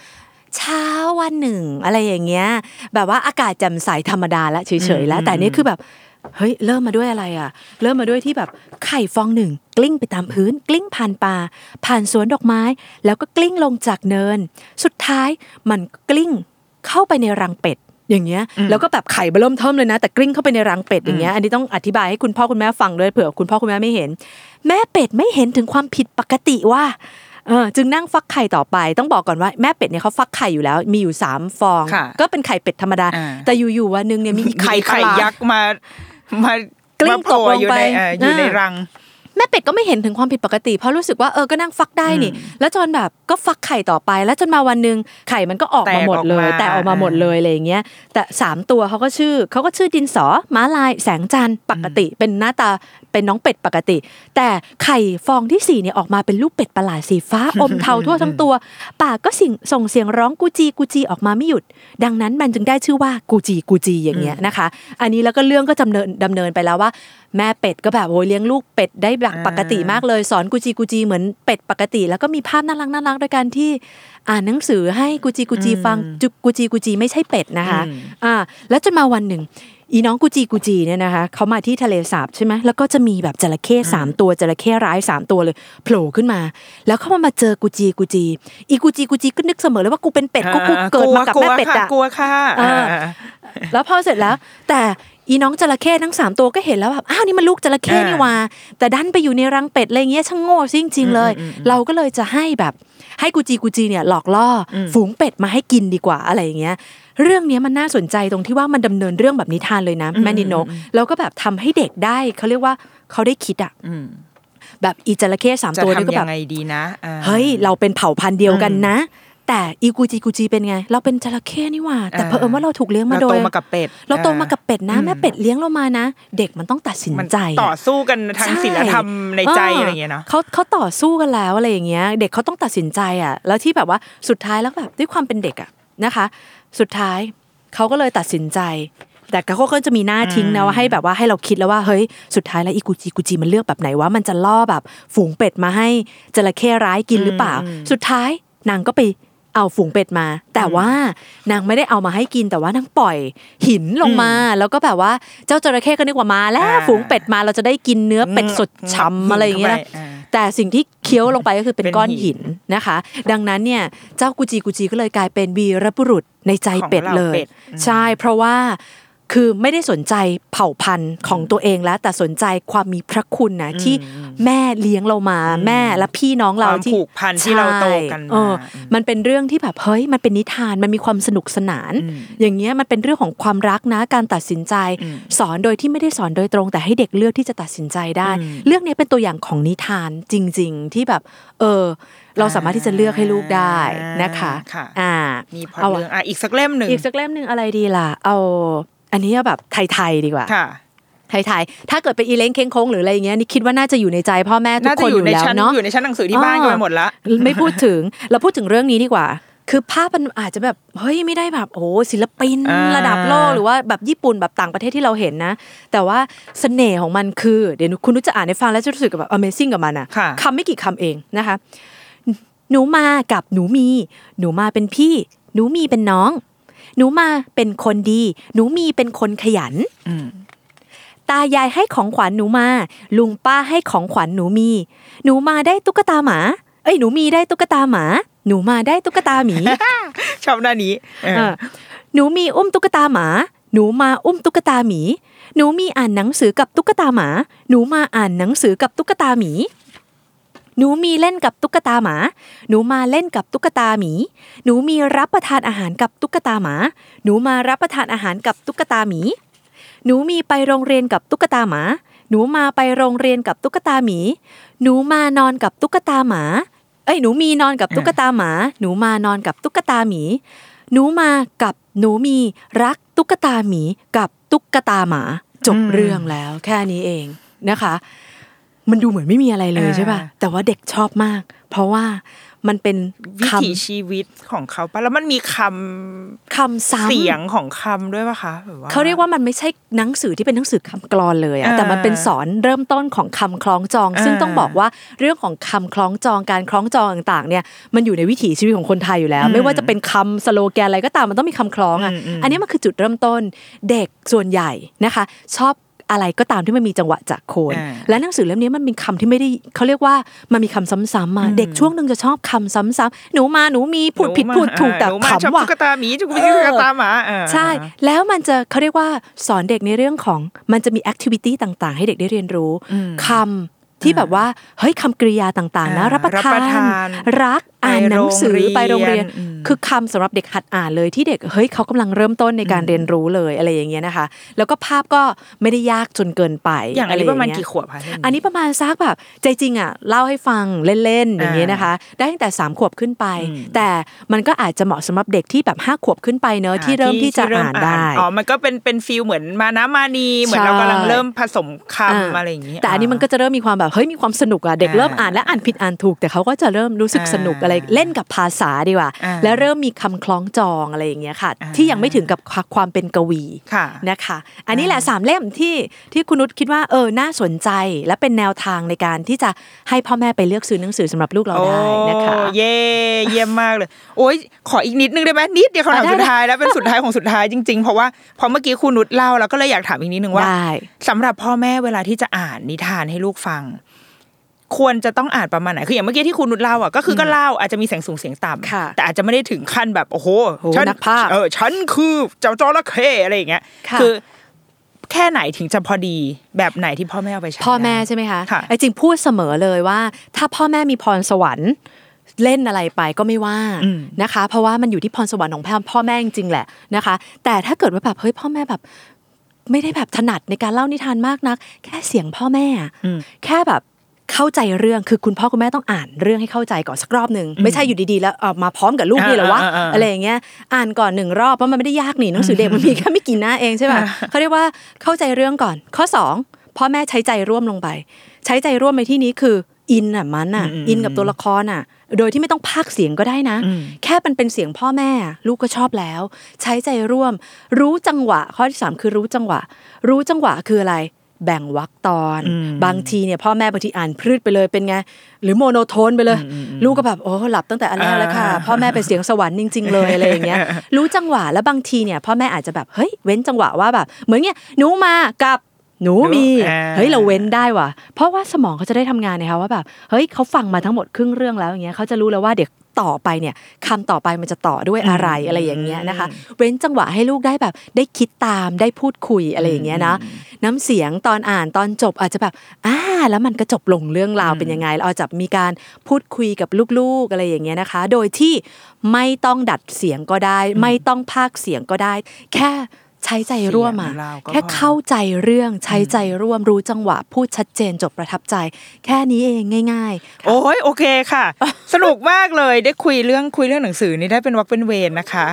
[SPEAKER 3] เช้าวันหนึ่ง อะไรอย่างเงี้ย แบบว่าอากาศแจ่มใสธรรมดาละเฉยๆแล้ว
[SPEAKER 2] อืม
[SPEAKER 3] แต่อันนี่คือแบบเฮ้ยเริ่มมาด้วยอะไรอะ เริ่มมาด้วยที่แบบไข่ฟองหนึ่งกลิ้งไปตามพื้น กลิ้งผ่านป่า ผ่านสวนดอกไม้ แล้วก็กลิ้งลงจากเนิน สุดท้ายมันกลิ้งเข้าไปในรังเป็ด อย่างเงี้ยแล้วก็แบบไข่เบิ่มเทิมเลยนะ แต่กลิ้งเข้าไปในรังเป็ดอย่างเงี้ยอันนี้ต้องอธิบายให้คุณพ่อคุณแม่ฟังด้วยเผื่อคุณพ่อคุณแม่ไม่เห็น แม่เป็ดไม่เห็นถึงความผิดปกติว่าเออจึงนั่งฟักไข่ต่อไป ต้องบอกก่อนว่าแม่เป็ดเนี่ยเขาฟักไข่อยู่แล้ว มีอยู่สามฟอง
[SPEAKER 2] ค่ะ
[SPEAKER 3] ก็เป็นไข่เป็ดธรรมดา
[SPEAKER 2] อ่า
[SPEAKER 3] แต่อยู่ๆวันหนึงเนี่ยมีอีก
[SPEAKER 2] ไข่ไข่
[SPEAKER 3] ประหลาด
[SPEAKER 2] ยักษ์มามาก
[SPEAKER 3] ลิ้ง
[SPEAKER 2] มาโผล่
[SPEAKER 3] ตกลง
[SPEAKER 2] อยู่
[SPEAKER 3] ไป
[SPEAKER 2] ในเอ่ออยู่ใน
[SPEAKER 3] อ่า
[SPEAKER 2] รัง
[SPEAKER 3] แม่เป็ดก็ไม่เห็นถึงความผิดปกติ เพราะรู้สึกว่าเออก็นั่งฟักได้นี่ แล้วจนแบบก็ฟักไข่ต่อไป แล้วจนมาวันหนึ่งไข่มันก็ออกมาหมดเลย
[SPEAKER 2] แตกออกมา
[SPEAKER 3] แต่ออกมาหมดเลยอะไรอย่างเงี้ยแต่สามตัวเขาก็ชื่อเขาก็ชื่อดินสอม้าลายแสงจันทร์ปกติเป็นหน้าตา เป็นน้องเป็ดปกติ แต่ไข่ฟองที่สี่เนี่ยออกมาเป็นลูกเป็ดประหลาดสีฟ้าอมเทาทั่วทั้งตัว ปากก็สิ่งส่งเสียงร้องกูจีกูจีออกมาไม่หยุด ดังนั้นมันจึงได้ชื่อว่ากูจีกูจีอย่างเงี้ยนะคะ อันนี้แล้วก็เรื่องก็ดำเนินดำเนินไปแล้วว่า แม่เป็ดก็แบบโอ้ยเลี้ยงลูกเป็ดได้แบบ
[SPEAKER 2] อ่า
[SPEAKER 3] ปกติมากเลยสอนกูจีกูจีเหมือนเป็ดปกติ แล้วก็มีภาพน่ารักน่ารักโดยการที่อ่านหนังสือให้กูจีกูจีฟังจุกูจีกูจีไม่ใช่เป็ดนะคะอ่าแล้วจนมาวันหนึ่ง อีน้องกูจีกูจีเนี่ยนะคะเขามาที่ทะเลสาบใช่ไหมแล้วก็จะมีแบบจระเข้สามตัวจระเข้ร้ายสามตัวเลยโผล่ขึ้นมา แล้วเขามามาเจอกูจีกูจี อีกูจีกูจีก็นึกเสมอเลยว่ากูเป็นเป็ดกูกูเกิดมากับแม่เป็ดอะ
[SPEAKER 2] กลัวค่ะ
[SPEAKER 3] อ่า
[SPEAKER 2] อ่า
[SPEAKER 3] แล้วพอเสร็จแล้ว แต่อีน้องจระเข้ทั้งสามตัวก็เห็นแล้วแบบอ้าวนี่มันลูกจระเข้
[SPEAKER 2] อ่านี่
[SPEAKER 3] นี่หว่า แต่ดันไปอยู่ในรังเป็ดอะไรเงี้ยช่างโง่ซิจริงๆเลย เราก็เลยจะให้แบบให้กูจีกูจีเนี่ยหลอกล่ออฝูงเป็ดมาให้กินดีกว่าอะไรอย่างเงี้ย เรื่องเนี้ยมันน่าสนใจตรงที่ว่ามันดำเนินเรื่องแบบนิทานเลยนะแม่นิโนแล้วก็แบบทำให้เด็กได้เขาเรียกว่าเขาได้คิดอะ
[SPEAKER 2] อืม
[SPEAKER 3] แบบอีจระเข้สาม
[SPEAKER 2] จะ
[SPEAKER 3] ตัวนี่ก็
[SPEAKER 2] ทำ
[SPEAKER 3] แบ
[SPEAKER 2] ยั
[SPEAKER 3] บ
[SPEAKER 2] งไงดีนะอ่า
[SPEAKER 3] เฮ้ย เราเป็นเผ่าพันธุ์เดียวกันนะ แต่อีกูจีกูจีเป็นไง เราเป็นจระเข้นี่หว่า แต่
[SPEAKER 2] อ่า
[SPEAKER 3] เผอิญว่าเราถูกเลี้ยงมา
[SPEAKER 2] เรา
[SPEAKER 3] โด
[SPEAKER 2] โต
[SPEAKER 3] ย
[SPEAKER 2] มากับเป็ด
[SPEAKER 3] เราโตมากับเป็ดนะ
[SPEAKER 2] อืม
[SPEAKER 3] แม่เป็ดเลี้ยงเรามานะ เด็กมันต้องตัดสิน
[SPEAKER 2] มัน
[SPEAKER 3] ใจ
[SPEAKER 2] ต่อสู้กันทาง
[SPEAKER 3] ใช่
[SPEAKER 2] ศีลธรรมในใจอะไรอย่างเงี้ยเนาะ
[SPEAKER 3] เขาเขาต่อสู้กันแล้วอะไรอย่างเงี้ย เด็กเขาต้องตัดสินใจอะ แล้วที่แบบว่าสุดท้ายแล้วแบบด้วยความเป็นเด็กอะนะคะ สุดท้ายเขาก็เลยตัดสินใจ แต่เขาก็จะมีหน้าทิ้งนะว่าให้แบบว่าให้เราคิดแล้วว่าเฮ้ยสุดท้ายแล้วอีกูจีกูจีมันเลือกแบบไหนว่ามันจะล่อแบบฝูงเป็ดมาให้จระเข้ร้ายกินหรือเปล่า สุดท้ายนางก็ไป เอาฝูงเป็ดมา แต่ว่านางไม่ได้เอามาให้กินแต่ว่านางปล่อยหินลงมา แล้วก็แบบว่าเจ้าจระเข้ก็นึกว่ามา แล้ว
[SPEAKER 2] อ่า
[SPEAKER 3] ฝูงเป็ดมาเราจะได้กินเนื้อเป็ดสดช่ำอะไรอย่างเงี้ยนะ
[SPEAKER 2] เข้าไปอ่า
[SPEAKER 3] แต่สิ่งที่เคี้ยวลงไปก็คือเป็น
[SPEAKER 2] เป็น
[SPEAKER 3] ก้อน
[SPEAKER 2] หิ
[SPEAKER 3] หิ
[SPEAKER 2] น
[SPEAKER 3] นนะคะ ดังนั้นเนี่ยเจ้ากุจีกุจีก็เลยกลายเป็นวีรบุรุษในใจเป็ด
[SPEAKER 2] ของเหล่า
[SPEAKER 3] เลย
[SPEAKER 2] เป็ด
[SPEAKER 3] ใช่เพราะว่า คือไม่ได้สนใจเผ่าพันธุ์ของตัวเองแล้ว แต่สนใจความมีพระคุณนะที่แม่เลี้ยงเรามาแม่และพี่น้องเรา
[SPEAKER 2] ความ
[SPEAKER 3] ที่
[SPEAKER 2] ผูกพันที่เราโตกัน
[SPEAKER 3] ใช่เออ
[SPEAKER 2] มา
[SPEAKER 3] มันเป็นเรื่องที่แบบเฮ้ยมันเป็นนิทานมันมีความสนุกสนาน อย่างเงี้ยมันเป็นเรื่องของความรักนะการตัดสินใจ สอนโดยที่ไม่ได้สอนโดยตรง แต่ให้เด็กเลือกที่จะตัดสินใจได้ เรื่องนี้เป็นตัวอย่างของนิทานจริง ๆ ที่แบบ เออเราสามารถที่จะเลือกให้ลูกได้นะคะ
[SPEAKER 2] ค่ะ
[SPEAKER 3] อ่า
[SPEAKER 2] มีพอ
[SPEAKER 3] เอา
[SPEAKER 2] เรื่องอะอีกสักเล่มหนึ่ง
[SPEAKER 3] อีกสักเล่มหนึ่งอะไรดีล่ะ เอา อันนี้แบบไทยๆดีกว่า
[SPEAKER 2] ค่ะ
[SPEAKER 3] ไทยๆถ้าเกิดเป็นอีเล้งเค้งโค้งหรืออะไรอย่างเงี้ยนี่คิดว่าน่าจะอยู่ในใจพ่อแม่ทุก
[SPEAKER 2] น่า
[SPEAKER 3] ค
[SPEAKER 2] จะ
[SPEAKER 3] น
[SPEAKER 2] อ
[SPEAKER 3] อยู่ยู่
[SPEAKER 2] ใน
[SPEAKER 3] แล้ว
[SPEAKER 2] ชั้น
[SPEAKER 3] เนาะ
[SPEAKER 2] อยู่ในชั้นหนังสือที่บ้านกันไปหมดละ
[SPEAKER 3] ไม่พูดถึงเราพูดถึงเรื่องนี้ดีกว่า คือภาพมันอาจจะแบบเฮ้ยไม่ได้แบบโอ้ศิลปิน
[SPEAKER 2] อ่า
[SPEAKER 3] ระดับโลกหรือว่าแบบญี่ปุ่นแบบต่างประเทศที่เราเห็นนะ แต่ว่าเสน่ห์ของมันคือ เดี๋ยวคุณนุชจะอ่านให้ฟังแล้วจะรู้สึกแบบ Amazing กับมันอะ
[SPEAKER 2] ค่ะ
[SPEAKER 3] คำไม่กี่คำเองนะคะ หนูมากับหนูมี หนูมาเป็นพี่ หนูมีเป็นน้อง หนูมาเป็นคนดี หนูมีเป็นคนขยัน
[SPEAKER 2] อืม
[SPEAKER 3] ตายายให้ของขวัญหนูมา ลุงป้าให้ของขวัญหนูมี หนูมาได้ตุ๊กตาหมา เอ้ยหนูมีได้ตุ๊กตาหมา หนูมาได้ตุ๊กตาหมี
[SPEAKER 2] ชอบหน้านี้เออ
[SPEAKER 3] เออหนูมีอุ้มตุ๊กตาหมา หนูมาอุ้มตุ๊กตาหมี หนูมีอ่านหนังสือกับตุ๊กตาหมา หนูมาอ่านหนังสือกับตุ๊กตาหมี หนูมีเล่นกับตุ๊กตาหมา หนูมาเล่นกับตุ๊กตาหมี หนูมีรับประทานอาหารกับตุ๊กตาหมา หนูมารับประทานอาหารกับตุ๊กตาหมี หนูมีไปโรงเรียนกับตุ๊กตาหมา หนูมาไปโรงเรียนกับตุ๊กตาหมี หนูมานอนกับตุ๊กตาหมา เอ้ย หนูมีนอนกับตุ๊กตาหมา หนูมานอนกับตุ๊กตาหมี หนูมากับหนูมีรักตุ๊กตาหมีกับตุ๊กตาหมา จบเรื่องแล้วแค่นี้เองนะคะ มันดูเหมือนไม่มีอะไรเลยใช่ป่ะแต่ว่าเด็กชอบมาก เพราะว่ามันเป็น
[SPEAKER 2] วิ
[SPEAKER 3] ค
[SPEAKER 2] ถีชีวิตของเขาปะแล้วมันมีคำำ
[SPEAKER 3] คำซ้ำ
[SPEAKER 2] เสียงของคำด้วยปะคะแบบว่า
[SPEAKER 3] เขาเรียกว่ามันไม่ใช่หนังสือที่เป็นหนังสือคำกลอนเลยอะ
[SPEAKER 2] อ่า
[SPEAKER 3] แต่มันเป็นสอนเริ่มต้นของคำคล้องจอง ซึ่ง
[SPEAKER 2] อ่า
[SPEAKER 3] ต้องบอกว่าเรื่องของคำคล้องจองการคล้องจองต่างๆ เนี่ยมันอยู่ในวิถีชีวิตของคนไทยอยู่แล้ว
[SPEAKER 2] อืม
[SPEAKER 3] ไม่ว่าจะเป็นคำสโลแกนอะไรก็ตามมันต้องมีคำคล้องอะ
[SPEAKER 2] อืมอืม
[SPEAKER 3] อันนี้มันคือจุดเริ่มต้น เด็กส่วนใหญ่นะคะ ชอบ อะไรก็ตามที่มันมีจังหวะจากโคน
[SPEAKER 2] อ่า
[SPEAKER 3] และหนังสือเล่มนี้มันเป็นคำที่ไม่ได้เขาเรียกว่ามันมีคำซ้ำๆมา
[SPEAKER 2] อืม
[SPEAKER 3] เด็กช่วงหนึ่งจะชอบคำซ้ำๆหนูมาหนูมีพูดผิดพูดถูกแต่
[SPEAKER 2] หนูมาชอบ
[SPEAKER 3] ขำว่ะ
[SPEAKER 2] ตุ๊กตาหมีจุกตุ๊กตาหมาเออ
[SPEAKER 3] ใช่ แล้วมันจะเขาเรียกว่าสอนเด็กในเรื่องของมันจะมีแอคทิวิตี้ต่างๆ ให้เด็กได้เรียนรู้
[SPEAKER 2] อืม
[SPEAKER 3] คำที่แบบว่าเฮ้ยคำกริยาต่างๆนะ
[SPEAKER 2] อ่า
[SPEAKER 3] รับประ
[SPEAKER 2] รับประ
[SPEAKER 3] ทา
[SPEAKER 2] ทาน
[SPEAKER 3] นรัก อ่านหนังสือ
[SPEAKER 2] ไป
[SPEAKER 3] ไป
[SPEAKER 2] โร
[SPEAKER 3] โรงง
[SPEAKER 2] เรี
[SPEAKER 3] เรี
[SPEAKER 2] ย
[SPEAKER 3] ย
[SPEAKER 2] น
[SPEAKER 3] น
[SPEAKER 2] อืม
[SPEAKER 3] คือคำสำหรับเด็กหัดอ่านเลยที่เด็กเฮ้ยเขากำลังเริ่มต้นในการเรียนรู้เลยอะไรอย่างเงี้ยนะคะ แล้วก็ภาพก็ไม่ได้ยากจนเกินไป
[SPEAKER 2] อย่างอันนี้ประมาณกี่
[SPEAKER 3] อ
[SPEAKER 2] ขวบคะเล่ม
[SPEAKER 3] อันนี้ประมาณซักแบบใจจริงอะเล่าให้ฟังเล่นๆอย่างเงี้ยนะคะ ได้ตั้งแต่สามขวบขึ้นไป
[SPEAKER 2] อืม
[SPEAKER 3] แต่มันก็อาจจะเหมาะสำหรับเด็กที่แบบห้าขวบขึ้นไปเนอะที่เริ่มที่จะอ่านได้
[SPEAKER 2] อ๋อมันก็เป็นเป็นฟิลเหมือนมานะมานีเหมือน
[SPEAKER 3] ใช่
[SPEAKER 2] เรากำลังเริ่มผสมคำ
[SPEAKER 3] อ่า
[SPEAKER 2] อะไรอย่างนี้
[SPEAKER 3] แต่อันนี้มันก็จะเริ่มมีความแบบเฮ้ยมีความสนุกอะเด็ก
[SPEAKER 2] อ่า
[SPEAKER 3] เริ่มอ่านและอ่านผิดอ่านถูก แต่เขาก็จะเริ่มรู้สึก
[SPEAKER 2] อ่า
[SPEAKER 3] สนุกอะไรเล่นกับภาษาดีกว่า
[SPEAKER 2] อ่า
[SPEAKER 3] แล้วเริ่มมีคำคล้องจองอะไรอย่างเงี้ยค่ะ
[SPEAKER 2] อ่า
[SPEAKER 3] ที่ยังไม่ถึงกับความเป็นกวี
[SPEAKER 2] ค่ะ
[SPEAKER 3] นะคะ อันนี้แหละสามเล่มที่ที่คุณนุชคิดว่าเออน่าสนใจและเป็นแนวทางในการที่จะให้พ่อแม่ไปเลือกซื้อหนังสือสำหรับลูกเราได้นะคะ
[SPEAKER 2] โอ้เย่เยี่ยมมากเลย โอ้ยขออีกนิดนึงได้ไหมนิดเดียวคำถาม
[SPEAKER 3] อะได้
[SPEAKER 2] สุดท้ายแล้วเป็นสุดท้ายของสุดท้ายจริงๆ เพราะว่าพอเมื่อกี้คุณนุชเล่าแล้วก็เลยอยากถามอีกนิดนึงว่า
[SPEAKER 3] ได้
[SPEAKER 2] สำหรับพ่อแม่เวลาที่จะอ่านนิทานให้ลูกฟัง ควรจะต้องอ่านประมาณไหนคืออย่างเมื่อกี้ที่คุณนุชเล่าอะก็คือก็เล่าอาจจะมีเสียงสูงเสียงต่ำ
[SPEAKER 3] ค่ะ
[SPEAKER 2] แต่อาจจะไม่ได้ถึงขั้นแบบโอ้โห
[SPEAKER 3] โห
[SPEAKER 2] ฉั
[SPEAKER 3] นักพากย์
[SPEAKER 2] เออฉันคือเจ้าจระเข้อะไรอย่างเงี้ย
[SPEAKER 3] ค่ะ
[SPEAKER 2] คือแค่ไหนถึงจะพอดีแบบไหนที่พ่อแม่เอาไปใช้
[SPEAKER 3] พ่อแม่
[SPEAKER 2] ได้
[SPEAKER 3] ใช่ไหมคะ
[SPEAKER 2] ค่ะ
[SPEAKER 3] ไอ้จริงพูดเสมอเลยว่า ถ้าพ่อแม่มีพรสวรรค์เล่นอะไรไปก็ไม่ว่า
[SPEAKER 2] อืม
[SPEAKER 3] นะคะ เพราะว่ามันอยู่ที่พรสวรรค์ของพ่อพ่อแม่จริงๆแหละนะคะ แต่ถ้าเกิดว่าแบบเฮ้ยพ่อแม่แบบ ไม่ได้แบบถนัดในการเล่านิทานมากนัก แค่เสียงพ่อแม่อะ
[SPEAKER 2] อืม
[SPEAKER 3] แค่แบบ เข้าใจเรื่องคือคุณพ่อคุณแม่ต้องอ่านเรื่องให้เข้าใจก่อนสักรอบหนึ่งไม่ใช่อยู่ดีๆแล้วเอามาพร้อมกับลูกนี่เหรอวะ
[SPEAKER 2] อ่าอ่าอ่า
[SPEAKER 3] อะไรอย่างเงี้ยอ่านก่อนหนึ่งรอบเพราะมันไม่ได้ยากนี่หนังสือเด็กมันมีแค่ไม่กี่หน้าเองใช่ป่ะ
[SPEAKER 2] อ่า
[SPEAKER 3] เขาเรียกว่าเข้าใจเรื่องก่อน ข้อสองพ่อแม่ใช้ใจร่วมลงไป ใช้ใจร่วมในที่นี้คืออินอะมันอะ
[SPEAKER 2] อืม
[SPEAKER 3] อินกับตัวละครอะ โดยที่ไม่ต้องพากย์เสียงก็ได้นะ
[SPEAKER 2] อืม
[SPEAKER 3] แค่มันเป็นเสียงพ่อแม่อะลูกก็ชอบแล้ว ใช้ใจร่วม รู้จังหวะ ข้อที่สามคือรู้จังหวะ รู้จังหวะคืออะไร แบ่งวรรคตอน
[SPEAKER 2] อืม
[SPEAKER 3] บางทีเนี่ยพ่อแม่บางทีอ่านพรืดไปเลยเป็นไง หรือโมโนโทนไปเลย ลูกก็แบบโอ้หลับตั้งแต่อันแรกแล้วค่ะ
[SPEAKER 2] อ่า
[SPEAKER 3] พ่อแม่เป็นเสียงสวรรค์จริงๆเลยอะไรอย่างเงี้ยรู้จังหวะแล้วบางทีเนี่ยพ่อแม่อาจจะแบบเฮ้ยเว้นจังหวะว่าแบบเหมือนเงี้ยหนูมากับหนูมี
[SPEAKER 2] อ่า
[SPEAKER 3] เฮ้ยเราเว้นได้ว่ะ เพราะว่าสมองเขาจะได้ทำงานนะคะว่าแบบเฮ้ยเขาฟังมาทั้งหมดครึ่งเรื่องแล้วอย่างเงี้ยเขาจะรู้แล้วว่าเดี๋ยว ต่อไปเนี่ยคำต่อไปมันจะต่อด้วยอะไรอะไรอย่างเงี้ยนะคะ เว้นจังหวะให้ลูกได้แบบ ได้คิดตามได้พูดคุยอะไรอย่างเงี้ยนะน้ำเสียงตอนอ่านตอนจบอาจจะแบบอ่าแล้วมันก็จบลงเรื่องราวเป็นยังไงเราจะมีการพูดคุยกับลูกๆอะไรอย่างเงี้ยนะคะ โดยที่ไม่ต้องดัดเสียงก็ได้ ไม่ต้องพากย์เสียงก็ได้ แค่ ใช้ใจร่วมอะ
[SPEAKER 2] เสียงเราก็
[SPEAKER 3] แค่
[SPEAKER 2] พอ
[SPEAKER 3] เข้าใจเรื่องใช้ใจร่วมรู้จังหวะ พูดชัดเจนจบประทับใจ แค่นี้เองง่าย ๆ
[SPEAKER 2] โอ้ยโอเคค่ะ สนุกมากเลยได้คุยเรื่องคุยเรื่องหนังสือนี่ได้เป็นวักเป็นเวรนะคะ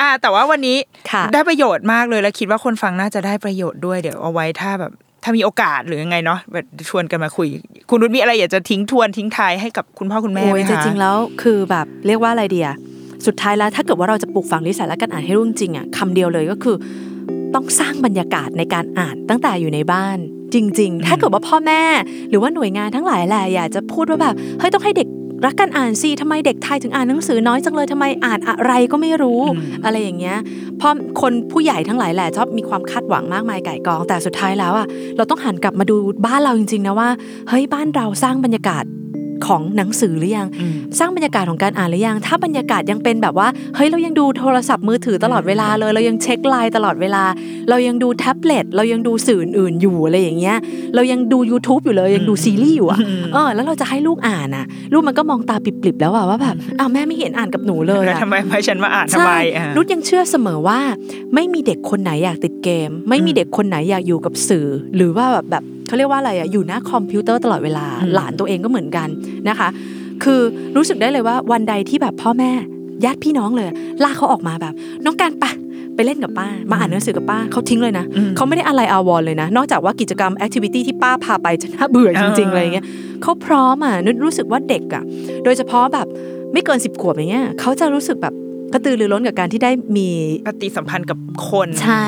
[SPEAKER 2] อ่าแต่ว่าวันนี้
[SPEAKER 3] ค่ะ
[SPEAKER 2] ได้ประโยชน์มากเลยแล้วคิดว่าคนฟังน่าจะได้ประโยชน์ด้วยเดี๋ยวเอาไว้ถ้าแบบถ้ามีโอกาสหรือยังไงเนาะแบบชวนกันมาคุย คุณนุชมีอะไรอยากจะทิ้งทวนทิ้งท้ายให้กับคุณพ่อคุณแม่
[SPEAKER 3] โอ้
[SPEAKER 2] ไหม
[SPEAKER 3] ย
[SPEAKER 2] คะ
[SPEAKER 3] จริงๆแล้วคือแบบเรียกว่าอะไรเดียสุดท้ายแล้วถ้าเกิดว่าเราจะปลูกฝังนิสัยและการอ่านให้ลูกจริงๆอะคำเดียวเลยก็คือ ต้องสร้างบรรยากาศในการอ่านตั้งแต่อยู่ในบ้านจริง ๆ ถ้าเกิดว่าพ่อแม่ หรือว่าหน่วยงานทั้งหลายแหละอยากจะพูดว่าแบบเฮ้ยต้องให้เด็กรักการอ่านสิทำไมเด็กไทยถึงอ่านหนังสือน้อยจังเลยทำไมอ่านอะไรก็ไม่รู้ อะไรอย่างเงี้ยเพราะคนผู้ใหญ่ทั้งหลายแหละชอบมีความคาดหวังมากมายไก่กอง แต่สุดท้ายแล้วอะเราต้องหันกลับมาดูบ้านเราจริง ๆ นะว่าเฮ้ยบ้านเราสร้างบรรยากาศ ของหนังสือหรือยัง
[SPEAKER 2] อืม
[SPEAKER 3] สร้างบรรยากาศของการอ่านหรือยัง ถ้าบรรยากาศยังเป็นแบบว่าเฮ้ยเรายังดูโทรศัพท์มือถือตลอดเวลาเลย เรายังเช็คไลน์ตลอดเวลา เรายังดูแท็บเล็ตเรายังดูสื่ออื่นๆอยู่อะไรอย่างเงี้ยเรายังดู YouTube อยู่เลยยังดูซีรีส์อยู่อะเออแล้วเราจะให้ลูกอ่านอะ ลูกมันก็มองตาปริบๆแล้วอะว่าแบบอ้าวแม่ไม่เห็นอ่านกับหนูเลย
[SPEAKER 2] แล้ว
[SPEAKER 3] อะ
[SPEAKER 2] ทำไมให้ฉันมาอ่านทำ
[SPEAKER 3] ใช่
[SPEAKER 2] ไมอะ
[SPEAKER 3] นุชยังเชื่อเสมอว่า ไม่มีเด็กคนไหนอยากติดเกม ไม่มีเด็กคนไหนอยากอยู่กับสื่อ หรือว่าแบบแบบ เขาเรียกว่าอะไรอะอยู่หน้าคอมพิวเตอร์ตลอดเวลา
[SPEAKER 2] อืม
[SPEAKER 3] หลานตัวเองก็เหมือนกันนะคะ คือรู้สึกได้เลยว่าวันใดที่แบบพ่อแม่ญาติพี่น้องเลยลากเขาออกมาแบบ น้องการปะไปเล่นกับป้า มาอ่านหนังสือกับป้าเขาทิ้งเลยนะ
[SPEAKER 2] อืม
[SPEAKER 3] เขาไม่ได้อะไรอาวรณ์เลยนะ นอกจากว่ากิจกรรม activity ที่ป้าพาไปจะน่าเบื่อจริงๆ
[SPEAKER 2] อ่า
[SPEAKER 3] เลยอย่างเงี้ยเขาพร้อมอะนุชรู้สึกว่าเด็กอะ โดยเฉพาะแบบไม่เกินสิบขวบอย่างเงี้ยเขาจะรู้สึกแบบ กระตือรือร้นกับการที่ได้มี
[SPEAKER 2] ปฏิสัมพันธ์กับคน
[SPEAKER 3] ใช่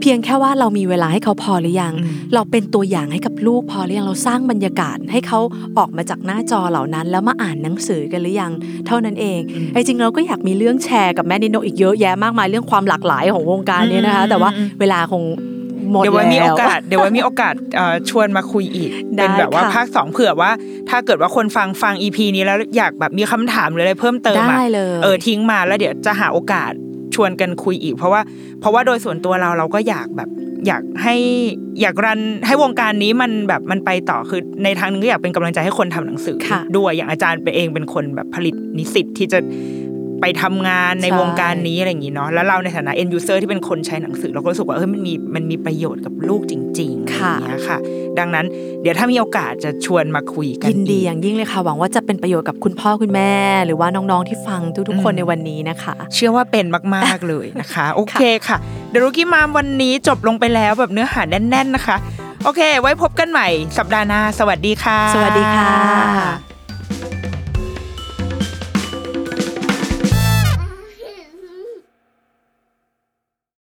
[SPEAKER 3] เพียงแค่ว่าเรามีเวลาให้เขาพอหรือยัง
[SPEAKER 2] อืม
[SPEAKER 3] เราเป็นตัวอย่างให้กับลูกพอหรือยังเราสร้างบรรยากาศให้เขาออกมาจากหน้าจอเหล่านั้น แล้วมาอ่านหนังสือกันหรือยัง เท่านั้นเองไอ้จริงเราก็อยากมีเรื่องแชร์กับแม่นิโนอีกเยอะแยะมากมายเรื่องความหลากหลายของวงการเนี้นะคะ แต่ว่าเวลาคง หมด
[SPEAKER 2] เดี๋ยว
[SPEAKER 3] แล้ว
[SPEAKER 2] ไว้มีโอกาส เดี๋ยวไว้มีโอกาสเอ่อชวนมาคุยอีก
[SPEAKER 3] ได้
[SPEAKER 2] เป็นแบบว่า
[SPEAKER 3] ค่ะ
[SPEAKER 2] ภาคสองเผื่อว่า ถ้าเกิดว่าคนฟังฟังอีพีนี้แล้วอยากแบบมีคำถามหรืออะไรเพิ่มเติมอะ
[SPEAKER 3] ได้เลย
[SPEAKER 2] เออทิ้งมาแล้วเดี๋ยวจะหาโอกาสชวนกันคุยอีก เพราะว่า เพราะว่าโดยส่วนตัวเราเราก็อยากแบบอยากให้อยากรันให้วงการนี้มันแบบมันไปต่อคือในทางหนึงก็อยากเป็นกำลังใจให้คนทำหนังสือ
[SPEAKER 3] ค่ะ
[SPEAKER 2] ด้วยอย่างอาจารย์ไปเองเป็นคนแบบผลิตนิสิตที่จะ ไปทำงานใน
[SPEAKER 3] ใช่
[SPEAKER 2] วงการนี้อะไรอย่างนี้เนาะแล้วเราในฐานะ end user ที่เป็นคนใช้หนังสือ เราก็รู้สึกว่าเออมันมีมันมีประโยชน์กับลูกจริงๆอะไรอย่างเงี้ยค่ะ ดังนั้นเดี๋ยวถ้ามีโอกาสจะชวนมาคุยกัน
[SPEAKER 3] ยินดี
[SPEAKER 2] อีก
[SPEAKER 3] อย่างยิ่งเลยค่ะ หวังว่าจะเป็นประโยชน์กับคุณพ่อคุณแม่ หรือว่าน้องๆที่ฟังทุกๆคน
[SPEAKER 2] อืม
[SPEAKER 3] ในวันนี้นะคะ
[SPEAKER 2] เชื่อว่าเป็นมากๆเลยนะคะ โอเคค่ะเดรุกี้มามวันนี้จบลงไปแล้วแบบเนื้อหาแน่น ๆนะคะ โอเค ไว้พบกันใหม่สัปดาห์หน้าสวัสดีค่ะ
[SPEAKER 3] สวัสดีค่ะ